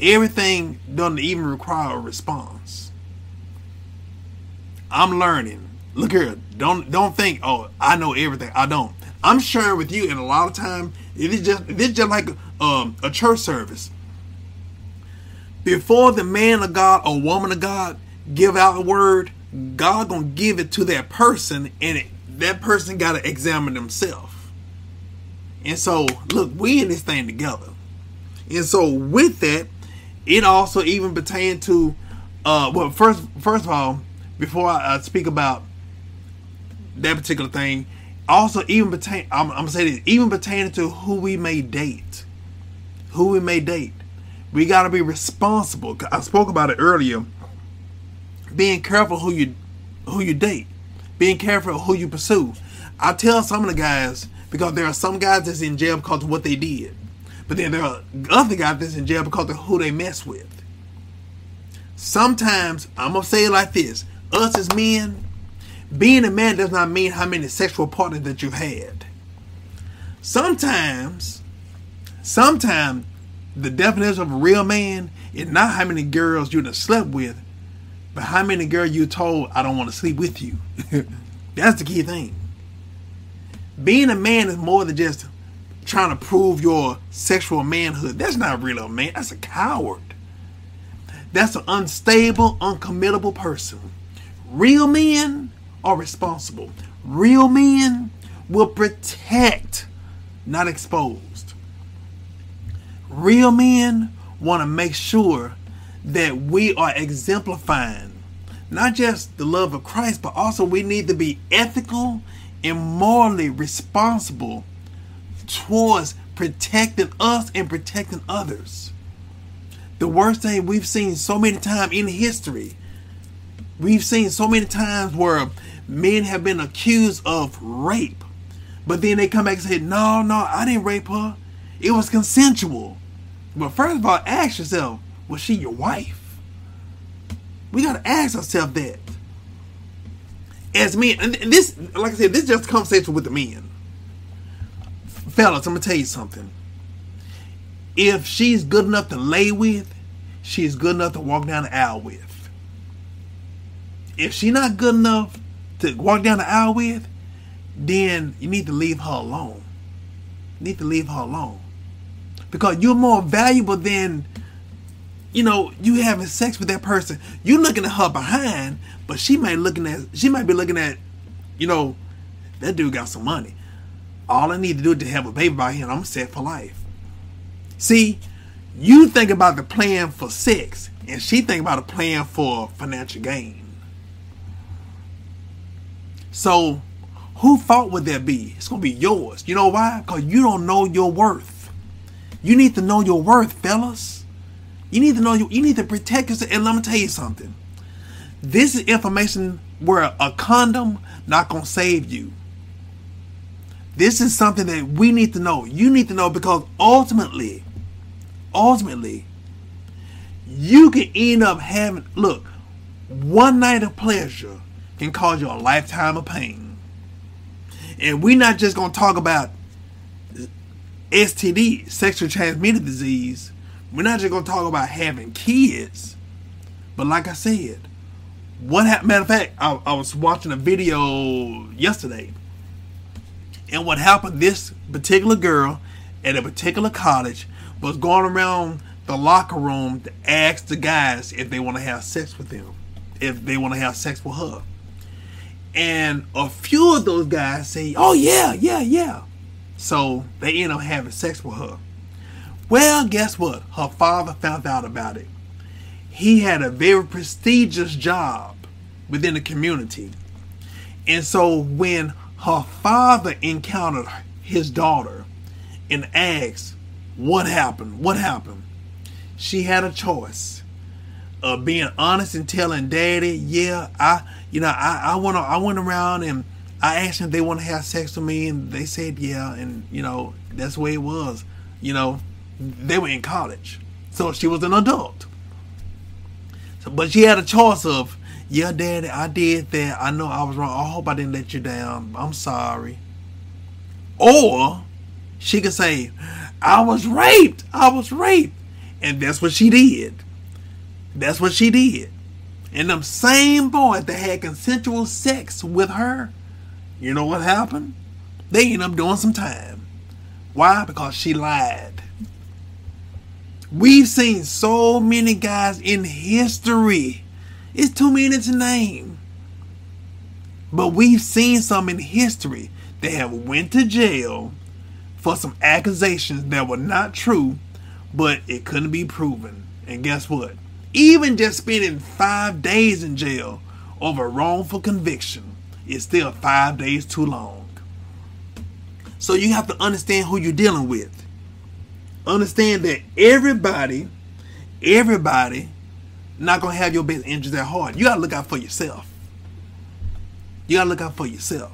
Everything doesn't even require a response. I'm learning. Look here, don't don't think, oh, I know everything. I don't. I'm sharing with you, and a lot of time it is just it's just like um, a church service. Before the man of God or woman of God give out a word, God gonna give it to that person, and it, that person gotta examine themselves. And so, look, we in this thing together. And so, with that, it also even pertains to, uh, well, first, first of all, before I uh, speak about that particular thing, also even pertain, I'm, I'm gonna say this, even pertaining to who we may date, who we may date, we gotta be responsible. I spoke about it earlier. Being careful who you, who you date, being careful who you pursue. I tell some of the guys because there are some guys that's in jail because of what they did. But then there are other guys that's in jail because of who they mess with. Sometimes, I'm going to say it like this us as men, being a man does not mean how many sexual partners that you've had. Sometimes, sometimes the definition of a real man is not how many girls you have slept with, but how many girls you told I don't want to sleep with you. That's the key thing being a man is more than just trying to prove your sexual manhood. That's not really a man. That's a coward. That's an unstable, uncommittable person. Real men are responsible. Real men will protect, not exposed. Real men want to make sure that we are exemplifying not just the love of Christ, but also we need to be ethical and morally responsible towards protecting us and protecting others. The worst thing we've seen so many times in history, we've seen so many times where men have been accused of rape, but then they come back and say, No, no, I didn't rape her. It was consensual. But first of all, ask yourself, was she your wife? We gotta ask ourselves that as men, and this, like I said, this is just conversation with the men. Fellas, I'm gonna tell you something. If she's good enough to lay with, she's good enough to walk down the aisle with. If she's not good enough to walk down the aisle with, then you need to leave her alone. You need to leave her alone. Because you're more valuable than you know, you having sex with that person, you looking at her behind, but she might looking at she might be looking at, you know, that dude got some money. All I need to do is to have a baby by him, I'm set for life. See, you think about the plan for sex, and she think about a plan for financial gain. So, who fault would that be? It's gonna be yours. You know why? Because you don't know your worth. You need to know your worth, fellas. You need to know you, you need to protect yourself. And let me tell you something. This is information where a condom not gonna save you. This is something that we need to know. You need to know because ultimately, ultimately, you can end up having look, one night of pleasure can cause you a lifetime of pain. And we're not just gonna talk about STD, sexually transmitted disease we're not just gonna talk about having kids, but like I said, what happened? Matter of fact, I, I was watching a video yesterday, and what happened? This particular girl at a particular college was going around the locker room to ask the guys if they want to have sex with them. if they want to have sex with her. And a few of those guys say, "Oh yeah, yeah, yeah." So they end up having sex with her. Well, guess what? Her father found out about it. He had a very prestigious job within the community. And so when her father encountered his daughter and asked, What happened? What happened? She had a choice of being honest and telling daddy, Yeah, I you know, I, I went I went around and I asked them if they want to have sex with me and they said yeah and you know, that's the way it was. You know, they were in college. So she was an adult. So, but she had a choice of, yeah, daddy, I did that. I know I was wrong. I hope I didn't let you down. I'm sorry. Or she could say, I was raped. I was raped. And that's what she did. That's what she did. And them same boys that had consensual sex with her, you know what happened? They ended up doing some time. Why? Because she lied. We've seen so many guys in history. It's too many to name. But we've seen some in history that have went to jail for some accusations that were not true, but it couldn't be proven. And guess what? Even just spending five days in jail over wrongful conviction is still five days too long. So you have to understand who you're dealing with understand that everybody, everybody, not gonna have your best interests at heart. You gotta look out for yourself. You gotta look out for yourself.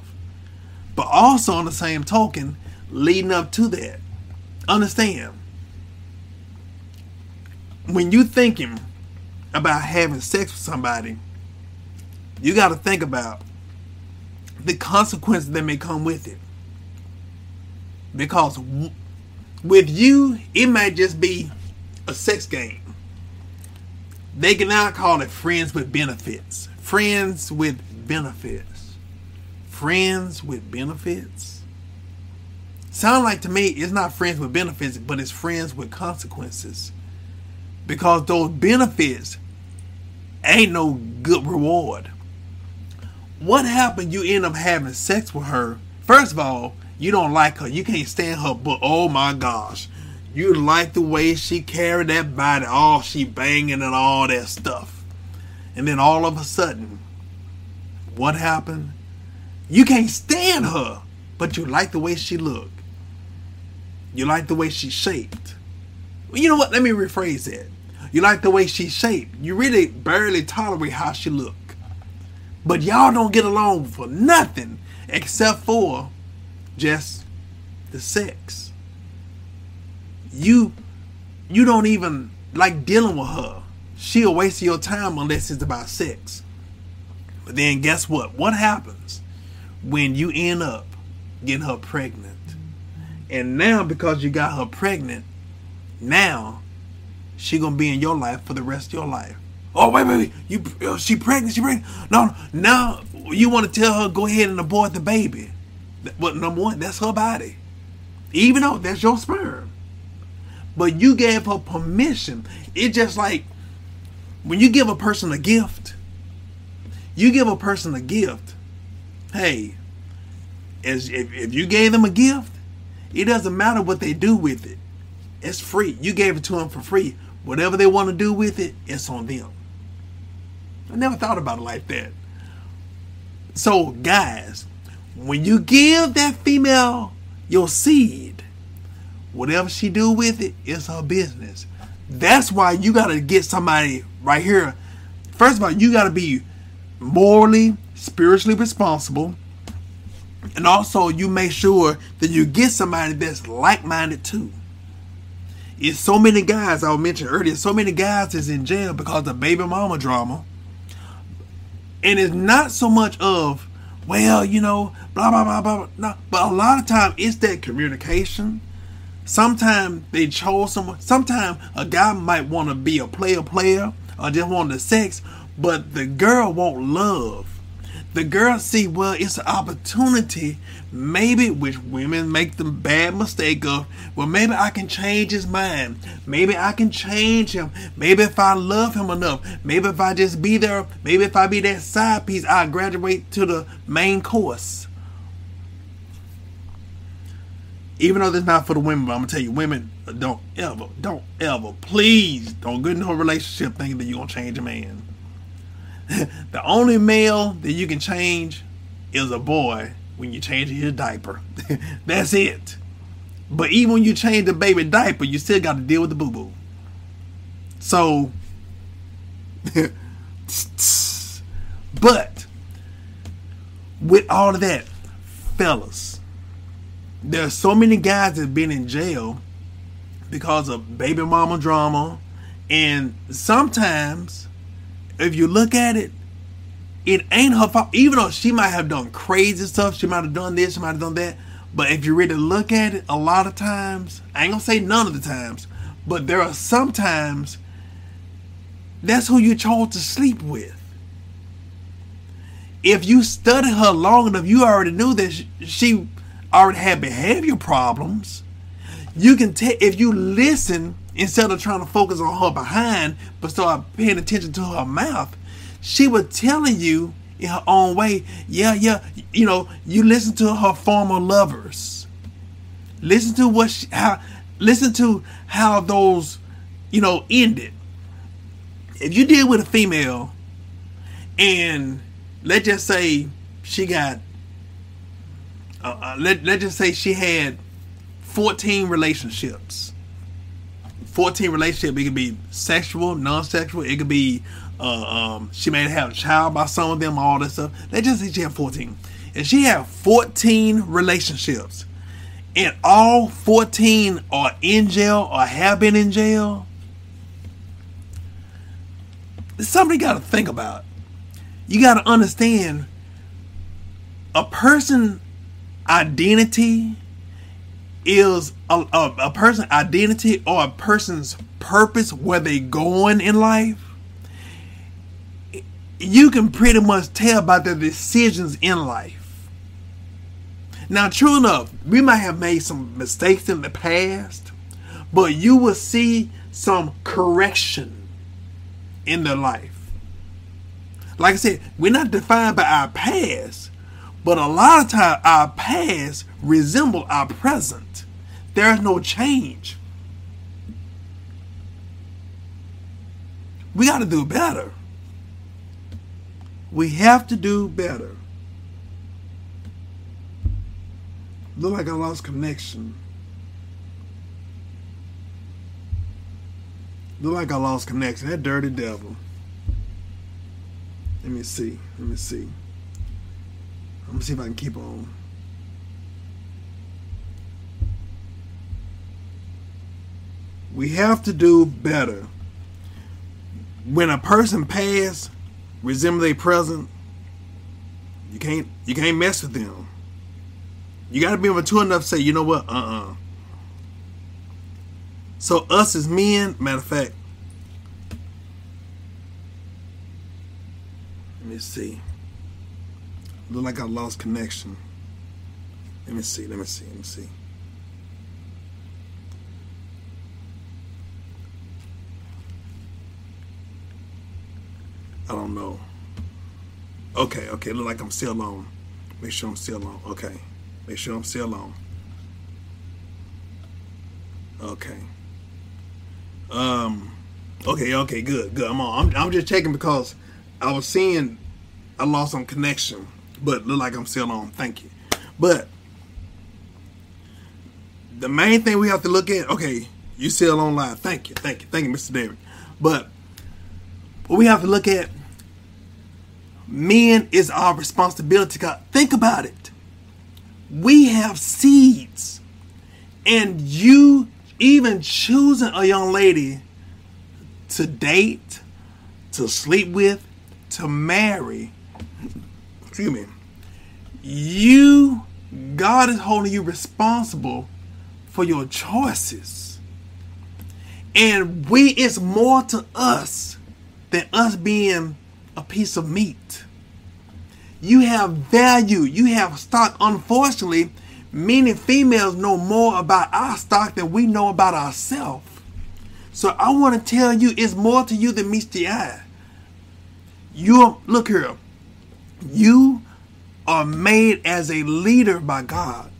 But also on the same token, leading up to that, understand when you thinking about having sex with somebody, you got to think about the consequences that may come with it. Because with you, it might just be a sex game. They can now call it friends with benefits. Friends with benefits. Friends with benefits. Sound like to me it's not friends with benefits, but it's friends with consequences. Because those benefits ain't no good reward. What happened? You end up having sex with her. First of all, you don't like her. You can't stand her, but oh my gosh. You like the way she carried that body. all she banging and all that stuff. And then all of a sudden, what happened? You can't stand her, but you like the way she looked. You like the way she shaped. You know what? Let me rephrase that. You like the way she shaped. You really barely tolerate how she look. But y'all don't get along for nothing except for just the sex. You you don't even like dealing with her. She'll waste your time unless it's about sex. But then guess what? What happens when you end up getting her pregnant? And now because you got her pregnant, now she gonna be in your life for the rest of your life. Oh wait, wait, wait! You, uh, she pregnant? She pregnant? No, now you want to tell her go ahead and abort the baby. But number one, that's her body. Even though that's your sperm. But you gave her permission. It's just like when you give a person a gift, you give a person a gift. Hey, as if, if you gave them a gift, it doesn't matter what they do with it. It's free. You gave it to them for free. Whatever they want to do with it, it's on them. I never thought about it like that. So, guys, when you give that female your seed, whatever she do with it, it's her business. That's why you gotta get somebody right here. First of all, you gotta be morally, spiritually responsible. And also you make sure that you get somebody that's like-minded too. It's so many guys I mentioned earlier, so many guys is in jail because of baby mama drama. And it's not so much of well, you know, blah blah blah blah. No, but a lot of time it's that communication. Sometimes they chose someone. Sometimes a guy might want to be a player player or just want the sex, but the girl won't love. the girl see, well, it's an opportunity, maybe, which women make the bad mistake of, well, maybe I can change his mind. Maybe I can change him. Maybe if I love him enough, maybe if I just be there, maybe if I be that side piece, I graduate to the main course. Even though this is not for the women, but I'm gonna tell you, women don't ever, don't ever, please don't get into a relationship thinking that you're gonna change a man. the only male that you can change is a boy when you change his diaper. That's it. But even when you change the baby diaper, you still got to deal with the boo boo. So, but with all of that, fellas, there are so many guys that have been in jail because of baby mama drama, and sometimes if you look at it, it ain't her fault. Even though she might have done crazy stuff, she might have done this, she might have done that. But if you really look at it, a lot of times, I ain't gonna say none of the times, but there are sometimes that's who you chose to sleep with. If you studied her long enough, you already knew that she already had behavior problems. You can tell if you listen instead of trying to focus on her behind, but start paying attention to her mouth, she was telling you in her own way, yeah, yeah, you know, you listen to her former lovers. Listen to what she, how, listen to how those, you know, ended. If you deal with a female and let's just say she got, uh, uh, let, let's just say she had 14 relationships 14 relationship. It could be sexual, non-sexual. It could be uh, um, she may have a child by some of them, all that stuff. Let's just say she had 14. And she had 14 relationships. And all 14 are in jail or have been in jail. Somebody got to think about. You got to understand a person identity is a, a, a person's identity or a person's purpose, where they going in life, you can pretty much tell by their decisions in life. Now, true enough, we might have made some mistakes in the past, but you will see some correction in their life. Like I said, we're not defined by our past, but a lot of times our past resemble our present. There is no change. We got to do better. We have to do better. Look like I lost connection. Look like I lost connection. That dirty devil. Let me see. Let me see. Let me see if I can keep on. We have to do better. When a person pass, resemble their present, you can't you can't mess with them. You got to be mature enough to say, you know what, uh uh So us as men, matter of fact, let me see. Look like I lost connection. Let me see. Let me see. Let me see. I don't know. Okay, okay. Look like I'm still on. Make sure I'm still on. Okay. Make sure I'm still on. Okay. Um. Okay. Okay. Good. Good. I'm on. I'm, I'm just checking because I was seeing I lost some connection, but look like I'm still on. Thank you. But the main thing we have to look at. Okay, you still on live. Thank you. Thank you. Thank you, Mr. David. But what we have to look at men is our responsibility. God, think about it. We have seeds, and you even choosing a young lady to date, to sleep with, to marry. Excuse me. You, God is holding you responsible for your choices. And we, it's more to us than us being a piece of meat. You have value. You have stock. Unfortunately, many females know more about our stock than we know about ourselves. So I want to tell you, it's more to you than meets the eye. You look here. You are made as a leader by God,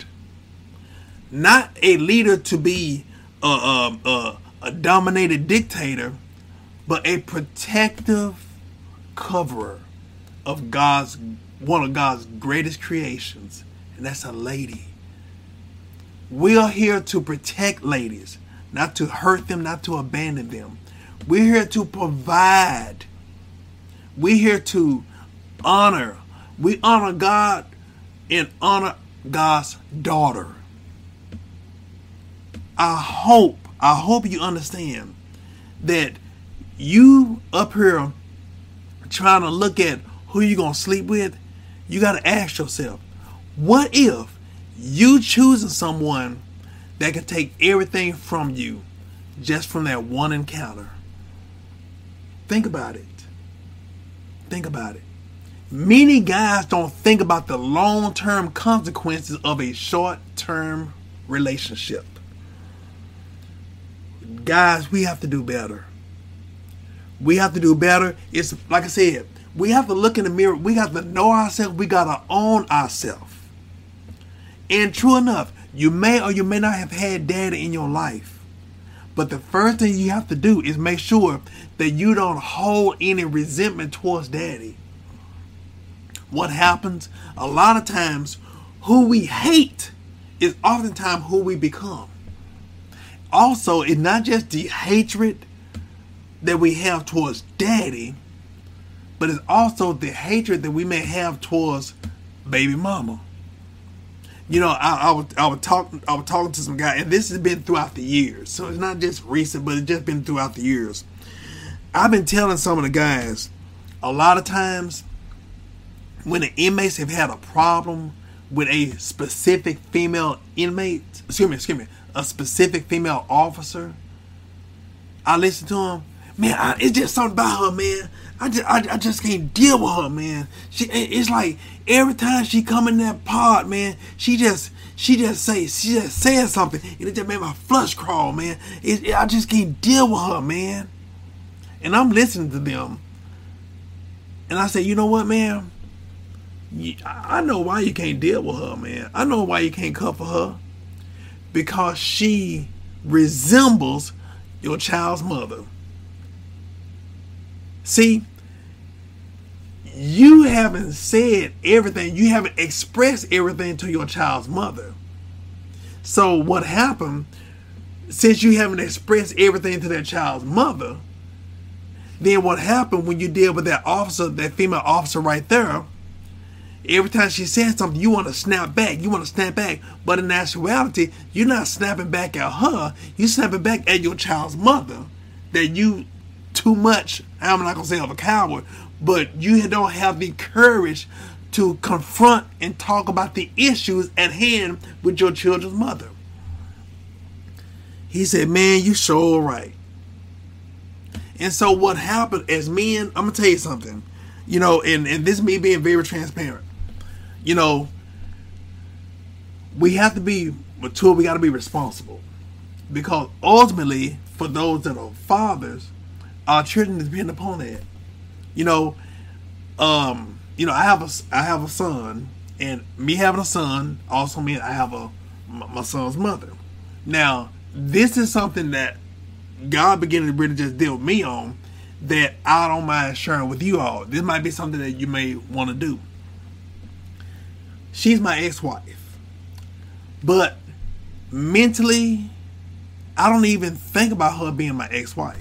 not a leader to be a, a, a, a dominated dictator, but a protective coverer of God's one of God's greatest creations, and that's a lady. We are here to protect ladies, not to hurt them, not to abandon them. We're here to provide. We're here to honor. We honor God and honor God's daughter. I hope, I hope you understand that you up here trying to look at who you're gonna sleep with, you gotta ask yourself, what if you choosing someone that can take everything from you just from that one encounter? Think about it. Think about it. Many guys don't think about the long term consequences of a short term relationship. Guys, we have to do better. We have to do better. It's like I said, we have to look in the mirror. We got to know ourselves. We got to own ourselves. And true enough, you may or you may not have had daddy in your life. But the first thing you have to do is make sure that you don't hold any resentment towards daddy. What happens? A lot of times, who we hate is oftentimes who we become. Also, it's not just the hatred that we have towards daddy, but it's also the hatred that we may have towards baby mama. You know, I, I was I was talking I was talking to some guy, and this has been throughout the years. So it's not just recent, but it's just been throughout the years. I've been telling some of the guys, a lot of times when the inmates have had a problem with a specific female inmate, excuse me, excuse me, a specific female officer, I listen to them. Man, I, it's just something about her, man. I just, I, I just can't deal with her, man. She, it's like every time she come in that pod, man, she just, she just say, she just says something, and it just made my flush crawl, man. It, it, I just can't deal with her, man. And I'm listening to them, and I say, you know what, man? I know why you can't deal with her, man. I know why you can't cover her. Because she resembles your child's mother. See, you haven't said everything, you haven't expressed everything to your child's mother. So, what happened, since you haven't expressed everything to that child's mother, then what happened when you deal with that officer, that female officer right there? Every time she says something, you want to snap back. You want to snap back. But in actuality, you're not snapping back at her. You're snapping back at your child's mother. That you too much. I'm not gonna say of a coward, but you don't have the courage to confront and talk about the issues at hand with your children's mother. He said, "Man, you sure right." And so what happened as men? I'm gonna tell you something. You know, and and this me being very transparent. You know, we have to be mature. We got to be responsible, because ultimately, for those that are fathers, our children depend upon that. You know, um, you know, I have a I have a son, and me having a son also means I have a my son's mother. Now, this is something that God began to really just deal with me on that I don't mind sharing with you all. This might be something that you may want to do. She's my ex-wife, but mentally, I don't even think about her being my ex-wife.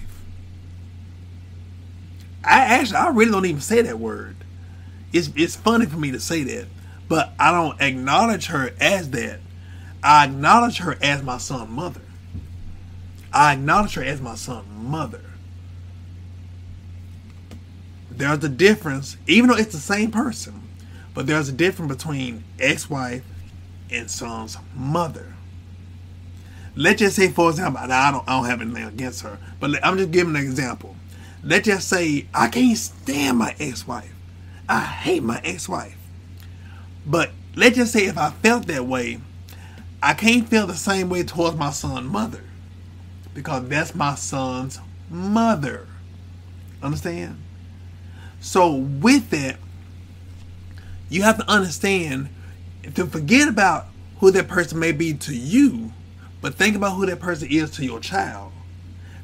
I actually, I really don't even say that word. It's it's funny for me to say that, but I don't acknowledge her as that. I acknowledge her as my son's mother. I acknowledge her as my son's mother. There's a difference, even though it's the same person, but there's a difference between ex-wife and son's mother. Let's just say, for example, I don't, I don't have anything against her, but I'm just giving an example let's just say I can't stand my ex-wife. I hate my ex-wife. But let's just say if I felt that way, I can't feel the same way towards my son's mother. Because that's my son's mother. Understand? So with that, you have to understand to forget about who that person may be to you, but think about who that person is to your child.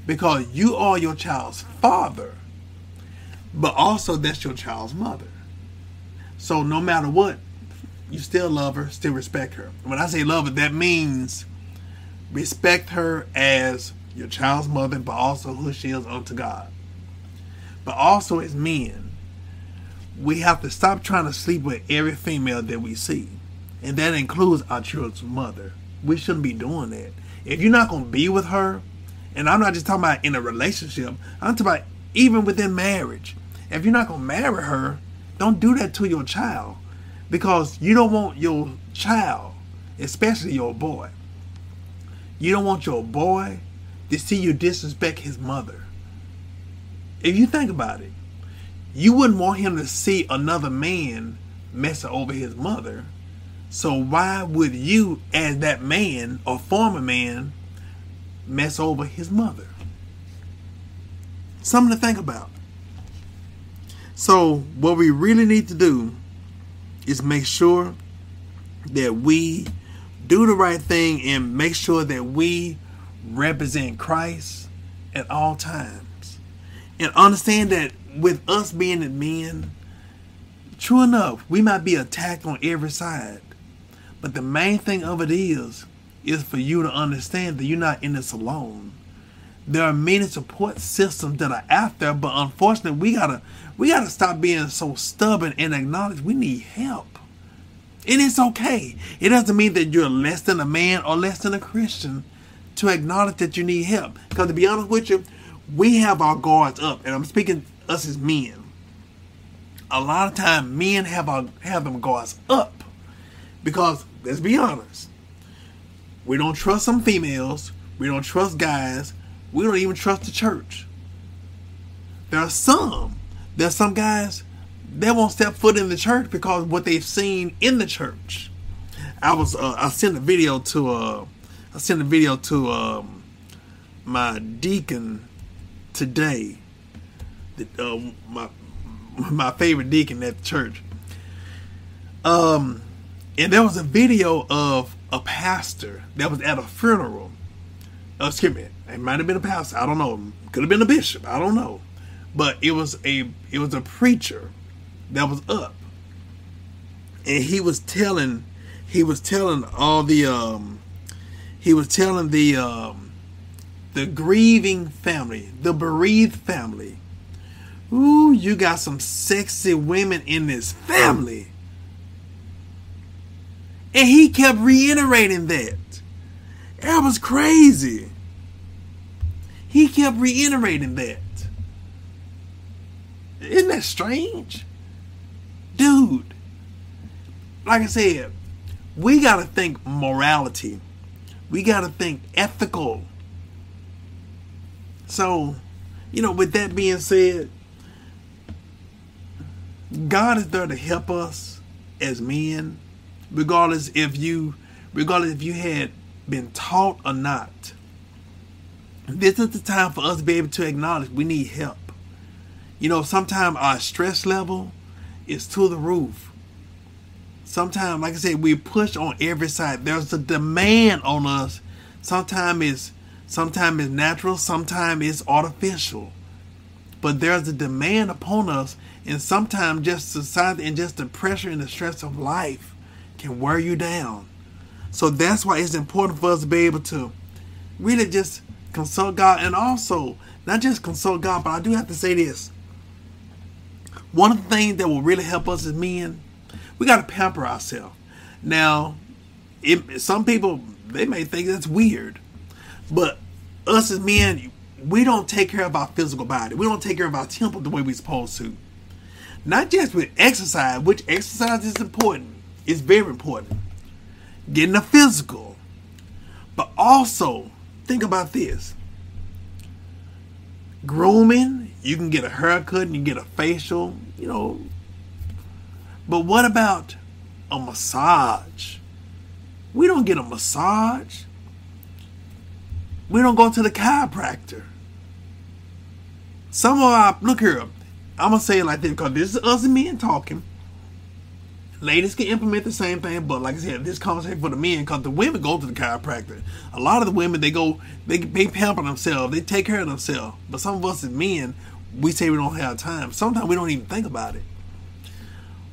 Because you are your child's father, but also that's your child's mother. So no matter what, you still love her, still respect her. When I say love her, that means respect her as your child's mother, but also who she is unto God. But also as men, we have to stop trying to sleep with every female that we see. And that includes our children's mother. We shouldn't be doing that. If you're not going to be with her, and I'm not just talking about in a relationship, I'm talking about even within marriage. If you're not going to marry her, don't do that to your child because you don't want your child, especially your boy, you don't want your boy to see you disrespect his mother. If you think about it, you wouldn't want him to see another man messing over his mother. So why would you, as that man or former man, mess over his mother? Something to think about. So what we really need to do is make sure that we do the right thing and make sure that we represent Christ at all times. And understand that with us being men, true enough, we might be attacked on every side. But the main thing of it is, is for you to understand that you're not in this alone. There are many support systems that are out there, but unfortunately, we gotta we gotta stop being so stubborn and acknowledge we need help. And it's okay. It doesn't mean that you're less than a man or less than a Christian to acknowledge that you need help. Because to be honest with you, we have our guards up, and I'm speaking us as men. A lot of time, men have our have them guards up because let's be honest, we don't trust some females, we don't trust guys, we don't even trust the church. There are some, there's some guys they won't step foot in the church because what they've seen in the church. I was uh, I sent a video to uh I sent a video to um my deacon today. The, uh, my my favorite deacon at the church. Um, and there was a video of a pastor that was at a funeral. Uh, excuse me, it might have been a pastor. I don't know. Could have been a bishop. I don't know. But it was a it was a preacher that was up, and he was telling he was telling all the um he was telling the um the grieving family, the bereaved family. Ooh, you got some sexy women in this family. And he kept reiterating that. That was crazy. He kept reiterating that. Isn't that strange? Dude, like I said, we got to think morality. We got to think ethical. So, you know, with that being said, God is there to help us as men, regardless if you regardless if you had been taught or not. This is the time for us to be able to acknowledge we need help. You know, sometimes our stress level is to the roof. Sometimes, like I said, we push on every side. There's a demand on us. Sometimes it's sometimes it's natural, sometimes it's artificial. But there's a demand upon us, and sometimes just society and just the pressure and the stress of life can wear you down. So that's why it's important for us to be able to really just consult God and also not just consult God, but I do have to say this. One of the things that will really help us as men, we got to pamper ourselves. Now, it, some people they may think that's weird, but us as men, we don't take care of our physical body. We don't take care of our temple the way we're supposed to. Not just with exercise, which exercise is important. It's very important. Getting a physical. But also, think about this. Grooming, you can get a haircut and you get a facial, you know. But what about a massage. We don't get a massage. We don't go to the chiropractor. Some of our look here. I'm gonna say it like this because this is us men talking. Ladies can implement the same thing, but like I said, this conversation for the men because the women go to the chiropractor. A lot of the women they go, they they pamper themselves, they take care of themselves. But some of us as men, we say we don't have time. Sometimes we don't even think about it.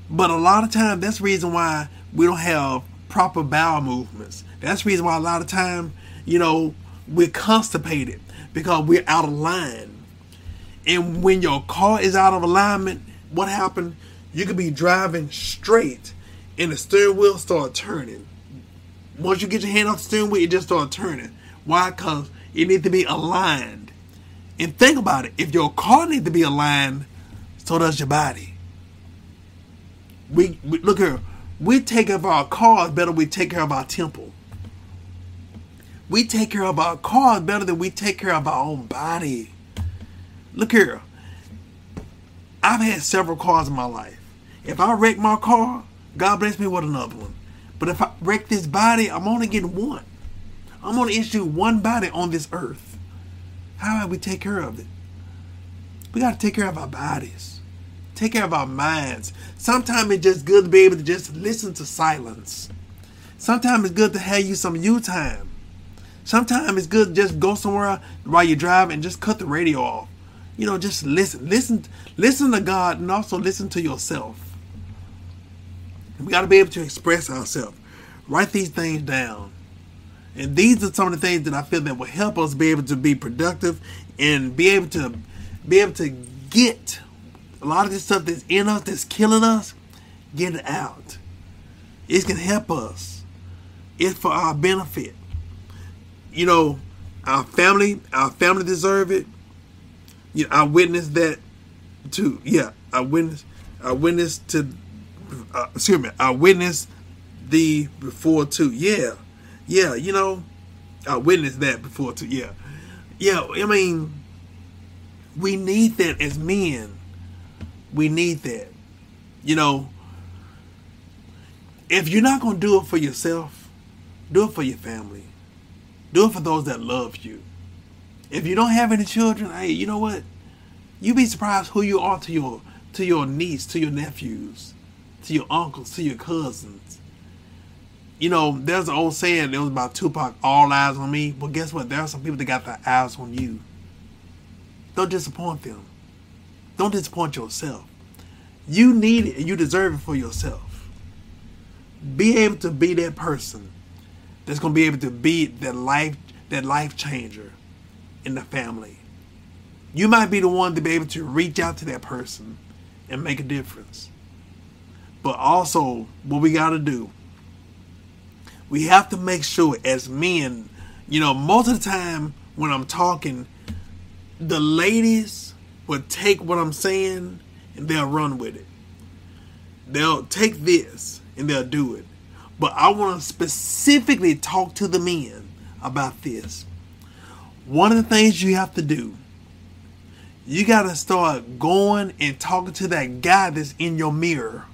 But a lot of times, that's the reason why we don't have proper bowel movements. That's the reason why a lot of time, you know, we're constipated because we're out of line. And when your car is out of alignment, what happened? You could be driving straight and the steering wheel start turning. Once you get your hand off the steering wheel, it just start turning. Why? Because it needs to be aligned. And think about it. If your car needs to be aligned, so does your body. We, we look here. We take care of our cars better we take care of our temple. We take care of our cars better than we take care of our own body. Look here. I've had several cars in my life. If I wreck my car, God bless me with another one. But if I wreck this body, I'm only getting one. I'm only issue one body on this earth. How do we take care of it? We got to take care of our bodies. Take care of our minds. Sometimes it's just good to be able to just listen to silence. Sometimes it's good to have you some you time. Sometimes it's good to just go somewhere while you drive and just cut the radio off. You know, just listen. Listen listen to God and also listen to yourself. We got to be able to express ourselves. Write these things down. And these are some of the things that I feel that will help us be able to be productive and be able to be able to get a lot of this stuff that's in us that's killing us, get it out. It can help us. It's for our benefit. You know, our family, our family deserve it. You know, I witnessed that too. Yeah, I witnessed. I witnessed to. Uh, excuse me. I witnessed the before too. Yeah, yeah. You know, I witnessed that before too. Yeah, yeah. I mean, we need that as men. We need that. You know, if you're not gonna do it for yourself, do it for your family. Do it for those that love you. If you don't have any children, hey, you know what? You'd be surprised who you are to your to your niece, to your nephews, to your uncles, to your cousins. You know, there's an old saying, it was about Tupac, all eyes on me. But guess what? There are some people that got their eyes on you. Don't disappoint them. Don't disappoint yourself. You need it and you deserve it for yourself. Be able to be that person that's gonna be able to be that life that life changer in the family. You might be the one to be able to reach out to that person and make a difference. But also, what we got to do, we have to make sure as men, you know, most of the time when I'm talking, the ladies will take what I'm saying and they'll run with it. They'll take this and they'll do it. But I want to specifically talk to the men about this. One of the things you have to do, you got to start going and talking to that guy that's in your mirror.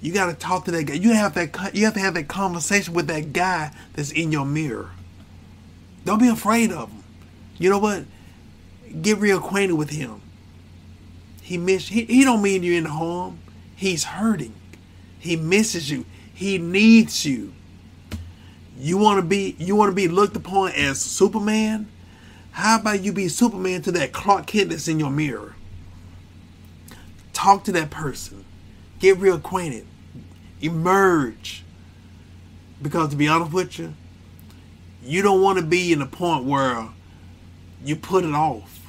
You got to talk to that guy. You have that. You have to have that conversation with that guy that's in your mirror. Don't be afraid of him. You know what? Get reacquainted with him. He miss. He, he don't mean you in harm. He's hurting. He misses you. He needs you. You want to be you want to be looked upon as Superman? How about you be Superman to that Clark Kent that's in your mirror? Talk to that person. Get reacquainted. Emerge. Because to be honest with you, you don't want to be in a point where you put it off.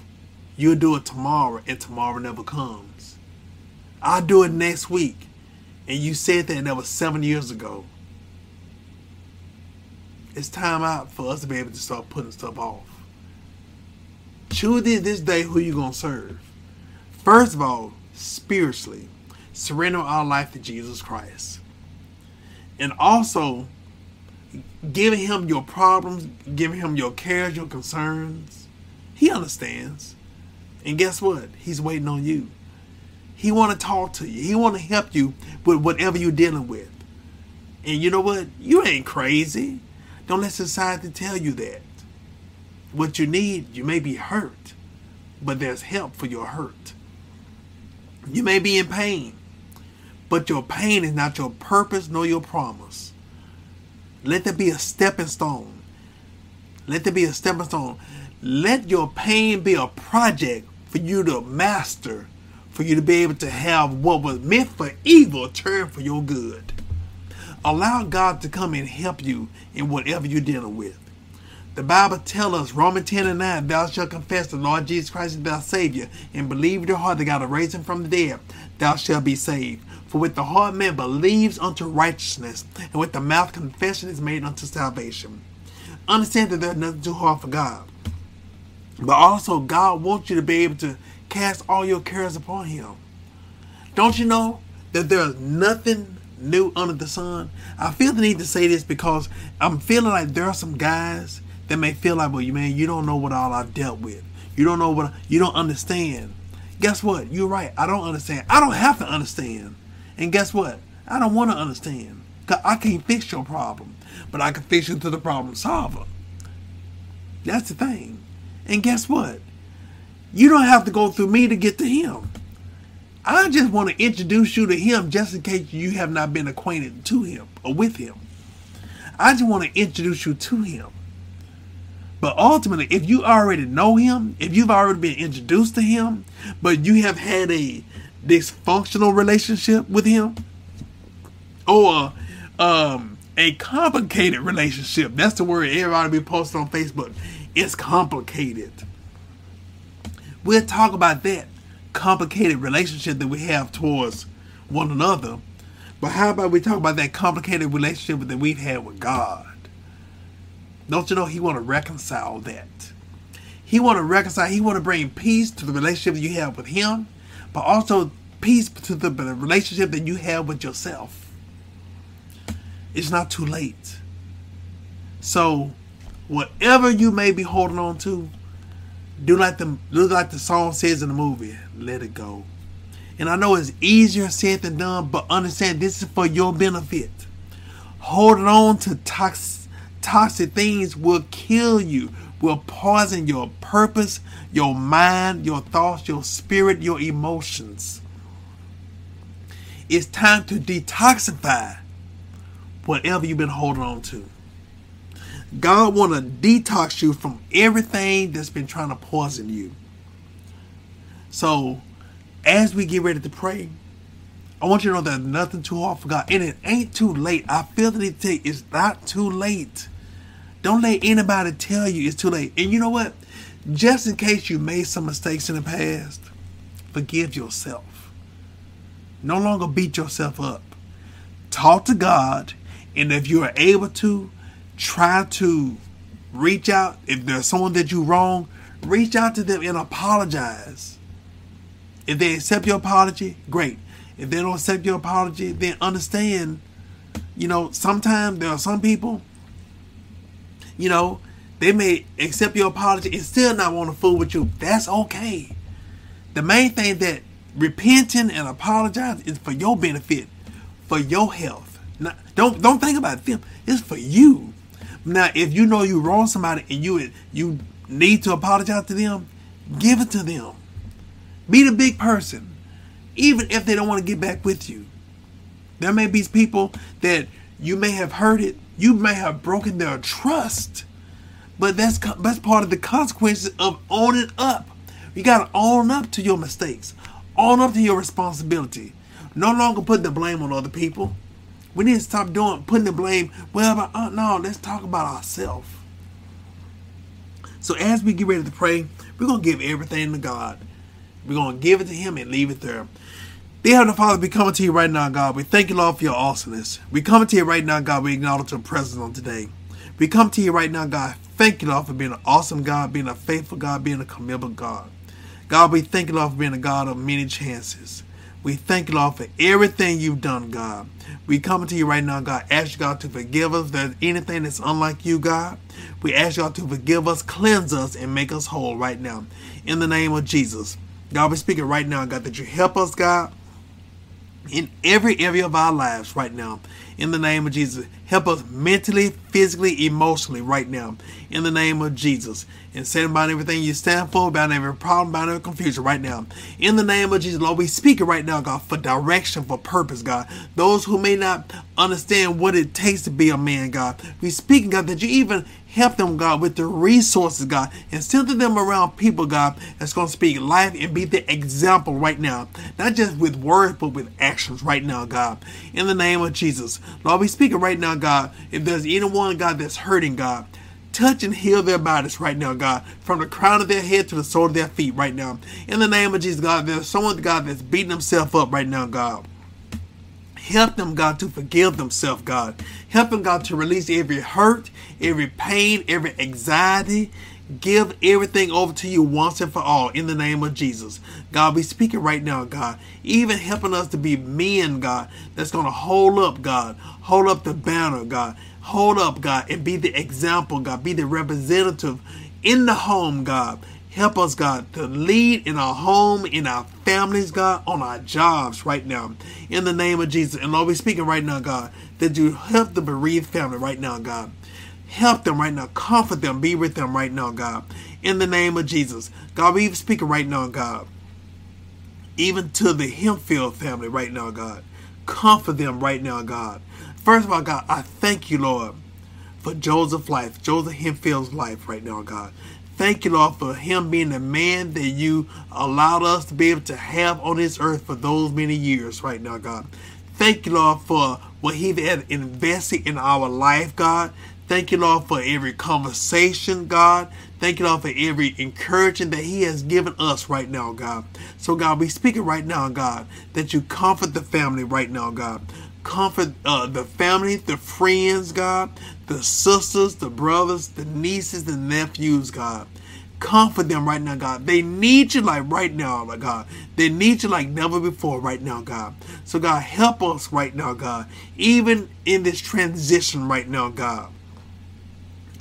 You'll do it tomorrow and tomorrow never comes. I'll do it next week. And you said that that was seven years ago. It's time out for us to be able to start putting stuff off. Choose this day who you're gonna serve. First of all, spiritually, surrender our life to Jesus Christ. And also giving him your problems, giving him your cares, your concerns. He understands. And guess what? He's waiting on you. He want to talk to you. He want to help you with whatever you're dealing with. And you know what? You ain't crazy. Don't let society tell you that. What you need, you may be hurt, but there's help for your hurt. You may be in pain, but your pain is not your purpose nor your promise. Let there be a stepping stone. Let there be a stepping stone. Let your pain be a project for you to master, for you to be able to have what was meant for evil turn for your good. Allow God to come and help you in whatever you're dealing with. The Bible tells us, Romans 10 and 9, thou shalt confess the Lord Jesus Christ is thy Savior, and believe in your heart that God will raise him from the dead, thou shalt be saved. For with the heart man believes unto righteousness, and with the mouth confession is made unto salvation. Understand that there's nothing too hard for God. But also, God wants you to be able to cast all your cares upon Him. Don't you know that there's nothing new under the sun? I feel the need to say this because I'm feeling like there are some guys that may feel like, well, you man, you don't know what all I've dealt with. You don't know what you don't understand. Guess what? You're right. I don't understand. I don't have to understand. And guess what? I don't want to understand. Cause I can't fix your problem, but I can fix you to the problem solver. That's the thing. And guess what? You don't have to go through me to get to him. I just want to introduce you to him just in case you have not been acquainted to him or with him. I just want to introduce you to him. But ultimately, if you already know him, if you've already been introduced to him, but you have had a dysfunctional relationship with him, or um, a complicated relationship, that's the word everybody be posting on Facebook. It's complicated. We'll talk about that complicated relationship that we have towards one another. But how about we talk about that complicated relationship that we've had with God? Don't you know he want to reconcile that? He want to reconcile. He want to bring peace to the relationship you have with him, but also peace to the relationship that you have with yourself. It's not too late. So, whatever you may be holding on to, do like the do like the song says in the movie. Let it go. And I know it's easier said than done, but understand this is for your benefit. Holding on to toxic toxic things will kill you, will poison your purpose, your mind, your thoughts, your spirit, your emotions. It's time to detoxify whatever you've been holding on to. God want to detox you from everything that's been trying to poison you. So, as we get ready to pray, I want you to know that nothing too hard for God, and it ain't too late. I feel that it take it's not too late. Don't let anybody tell you it's too late. And you know what? Just in case you made some mistakes in the past, forgive yourself. No longer beat yourself up. Talk to God, and if you are able to, try to reach out. If there's someone that you wrong, reach out to them and apologize. If they accept your apology, great. If they don't accept your apology, then understand, you know, sometimes there are some people, you know, they may accept your apology and still not want to fool with you. That's okay. The main thing that repenting and apologizing is for your benefit, for your health. Not, don't don't think about them. It's for you. Now, if you know you wrong somebody and you you need to apologize to them, give it to them. Be the big person, even if they don't want to get back with you. There may be people that you may have hurt it, you may have broken their trust, but that's that's part of the consequences of owning up. You gotta own up to your mistakes, own up to your responsibility. No longer put the blame on other people. We need to stop doing putting the blame. Well, but, uh, no, let's talk about ourselves. So as we get ready to pray, we're gonna give everything to God. We're gonna give it to Him and leave it there. Dear Heavenly Father, we coming to you right now, God. We thank you, Lord, for your awesomeness. We coming to you right now, God. We acknowledge your presence on today. We come to you right now, God. Thank you, Lord, for being an awesome God, being a faithful God, being a commendable God. God, we thank you, Lord, for being a God of many chances. We thank you, Lord, for everything you've done, God. We come to you right now, God. Ask God, to forgive us. If there's anything that's unlike you, God. We ask God, to forgive us, cleanse us, and make us whole right now. In the name of Jesus. God, we're speaking right now, God, that you help us, God, in every area of our lives right now. In the name of Jesus. Help us mentally, physically, emotionally right now. In the name of Jesus. And set about everything you stand for, about every problem, about every confusion right now. In the name of Jesus, Lord, we speak it right now, God, for direction, for purpose, God. Those who may not understand what it takes to be a man, God. We speak, God, that you even help them, God, with the resources, God, and center them around people, God, that's going to speak life and be the example right now. Not just with words, but with actions right now, God. In the name of Jesus. Lord, we speak it right now, God. If there's anyone, God, that's hurting, God, touch and heal their bodies right now, God, from the crown of their head to the sole of their feet right now. In the name of Jesus, God, there's someone, God, that's beating himself up right now, God. Help them, God, to forgive themselves, God. Help them, God, to release every hurt, every pain, every anxiety. Give everything over to you once and for all in the name of Jesus. God, we speak it right now, God. Even helping us to be men, God, that's going to hold up, God. Hold up the banner, God. Hold up, God, and be the example, God. Be the representative in the home, God. Help us, God, to lead in our home, in our families, God, on our jobs right now. In the name of Jesus. And Lord, we're speaking right now, God, that you help the bereaved family right now, God. Help them right now. Comfort them. Be with them right now, God. In the name of Jesus. God, we even speaking right now, God. Even to the Hempfield family right now, God. Comfort them right now, God. First of all, God, I thank you, Lord, for Joseph's life, Joseph Hempfield's life right now, God. Thank you, Lord, for him being the man that you allowed us to be able to have on this earth for those many years right now, God. Thank you, Lord, for what he had invested in our life, God. Thank you, Lord, for every conversation, God. Thank you, Lord, for every encouragement that He has given us right now, God. So, God, we speak it right now, God, that you comfort the family right now, God. Comfort uh, the family, the friends, God, the sisters, the brothers, the nieces, the nephews, God. Comfort them right now, God. They need you like right now, like God. They need you like never before right now, God. So, God, help us right now, God. Even in this transition right now, God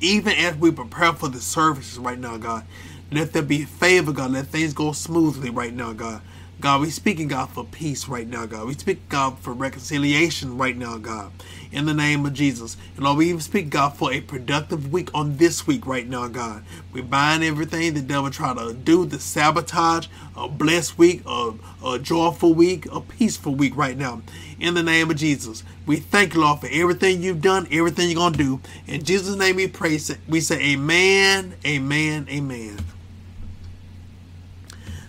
even as we prepare for the services right now, God, let there be favor, God. Let things go smoothly right now, God. God, we speaking, God, for peace right now, God. We speak, God, for reconciliation right now, God. In the name of Jesus. And Lord, we even speak, God, for a productive week on this week right now, God. We bind everything the devil try to do, the sabotage, a blessed week, a, a joyful week, a peaceful week right now. In the name of Jesus. We thank you, Lord, for everything you've done, everything you're going to do. In Jesus' name we pray. We say amen, amen, amen.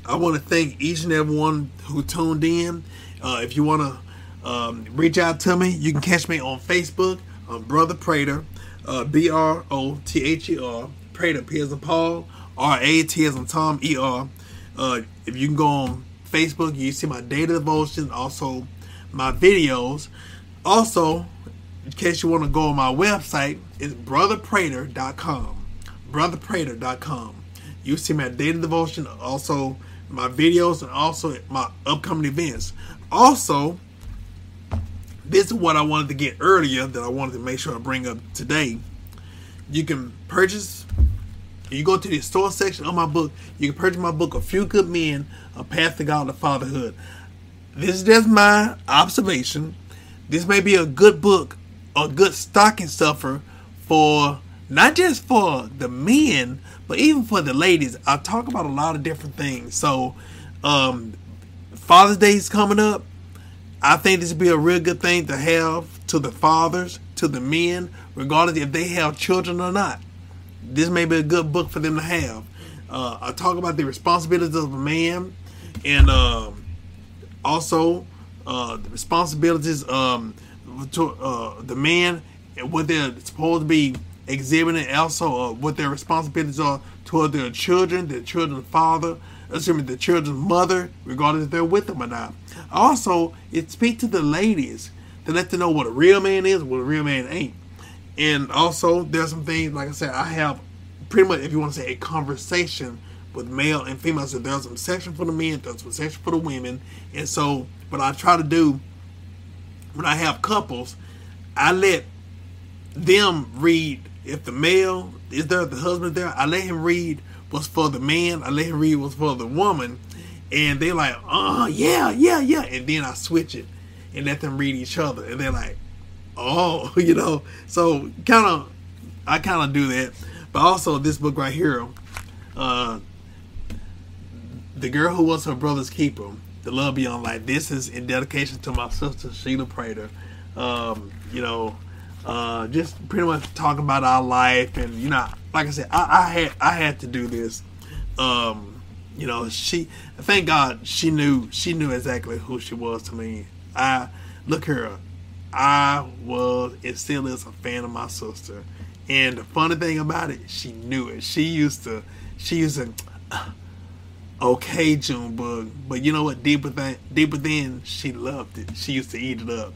I want to thank each and every one who tuned in. Uh, if you want to um, reach out to me, you can catch me on Facebook, on Brother Prater, uh, B R O T H E R, Prater, P as in Paul, R A T as in Tom, E R. Uh, if you can go on Facebook, you see my daily devotion, also my videos. Also, in case you want to go on my website, it's brotherprater.com. Brotherprater.com. You see my daily devotion, also my videos and also my upcoming events. Also, this is what I wanted to get earlier that I wanted to make sure I bring up today. You can purchase, you go to the store section of my book, you can purchase my book, A Few Good Men, A Path to God and Fatherhood. This is just my observation. This may be a good book, a good stocking stuffer for not just for the men, but even for the ladies, I talk about a lot of different things. So, um, Father's Day is coming up. I think this would be a real good thing to have to the fathers, to the men, regardless if they have children or not. This may be a good book for them to have. Uh, I talk about the responsibilities of a man, and uh, also uh, the responsibilities um, to uh, the man and what they're supposed to be exhibiting also uh, what their responsibilities are toward their children, their children's father, assuming the children's mother, regardless if they're with them or not. Also, it speaks to the ladies to let them know what a real man is, what a real man ain't. And also, there's some things, like I said, I have pretty much, if you want to say, a conversation with male and female. So there's some section for the men, there's some section for the women. And so, what I try to do when I have couples, I let them read if the male is there, the husband there, I let him read what's for the man, I let him read what's for the woman, and they're like, oh yeah, yeah, yeah, and then I switch it and let them read each other, and they're like, oh, you know, so kind of, I kind of do that. But also this book right here, uh, the girl who was her brother's keeper, the love beyond life. This is in dedication to my sister Sheila Prater. Um, you know, uh, just pretty much talking about our life, and you know, like I said, I, I had I had to do this. Um, you know, she thank God she knew she knew exactly who she was to me. I look her, I was and still is a fan of my sister. And the funny thing about it, she knew it. She used to, she used to, okay, Junebug. But you know what? Deeper than, deeper than, she loved it. She used to eat it up.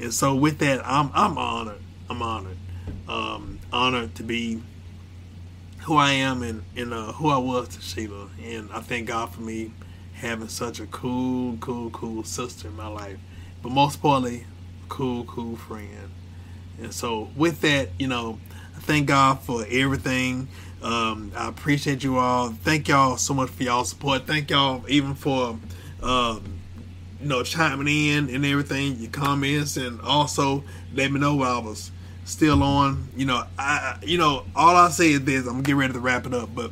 And so with that, I'm, I'm honored. I'm honored. Um, honored to be who I am and, and uh, who I was to Sheila. And I thank God for me having such a cool, cool, cool sister in my life. But most importantly, cool, cool friend. And so with that, you know, I thank God for everything. Um, I appreciate you all. Thank y'all so much for y'all support. Thank y'all even for um, you know chiming in and everything, your comments, and also let me know while I was still on. You know, I you know all I say is this. I'm gonna get ready to wrap it up, but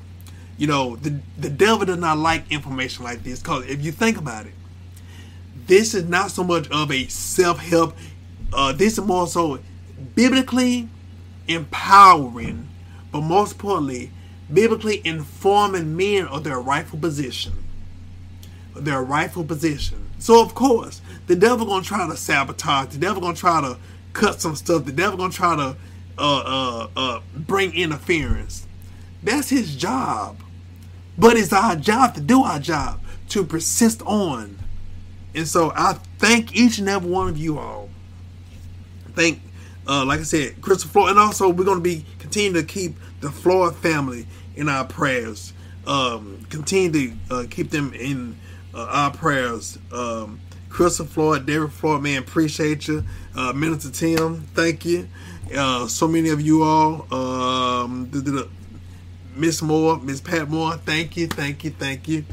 you know the the devil does not like information like this because if you think about it, this is not so much of a self help. Uh, this is more so biblically empowering, but most importantly, biblically informing men of their rightful position. Their rightful position. So of course, the devil gonna try to sabotage. The devil gonna try to cut some stuff. The devil gonna try to uh, uh, uh, bring interference. That's his job. But it's our job to do our job, to persist on. And so I thank each and every one of you all. Thank, uh, like I said, Crystal Floyd, and also we're to be continue to keep the Floyd family in our prayers. Um, continue to uh, keep them in uh, our prayers. Um, Christopher Floyd, David Floyd, man, appreciate you. Uh, Minister Tim, thank you. Uh, so many of you all. Um, Miss Moore, Miss Pat Moore, thank you, thank you, thank you.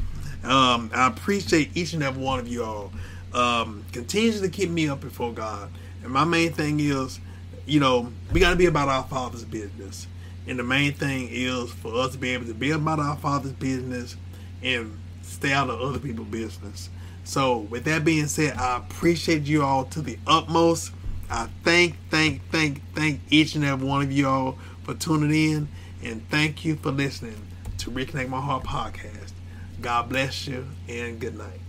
Um, I appreciate each and every one of you all. Um, continues to keep me up before God. And my main thing is, you know, we got to be about our Father's business. And the main thing is for us to be able to be about our Father's business and stay out of other people's business. So, with that being said, I appreciate you all to the utmost. I thank, thank, thank, thank each and every one of you all for tuning in. And thank you for listening to Reconnect My Heart podcast. God bless you and good night.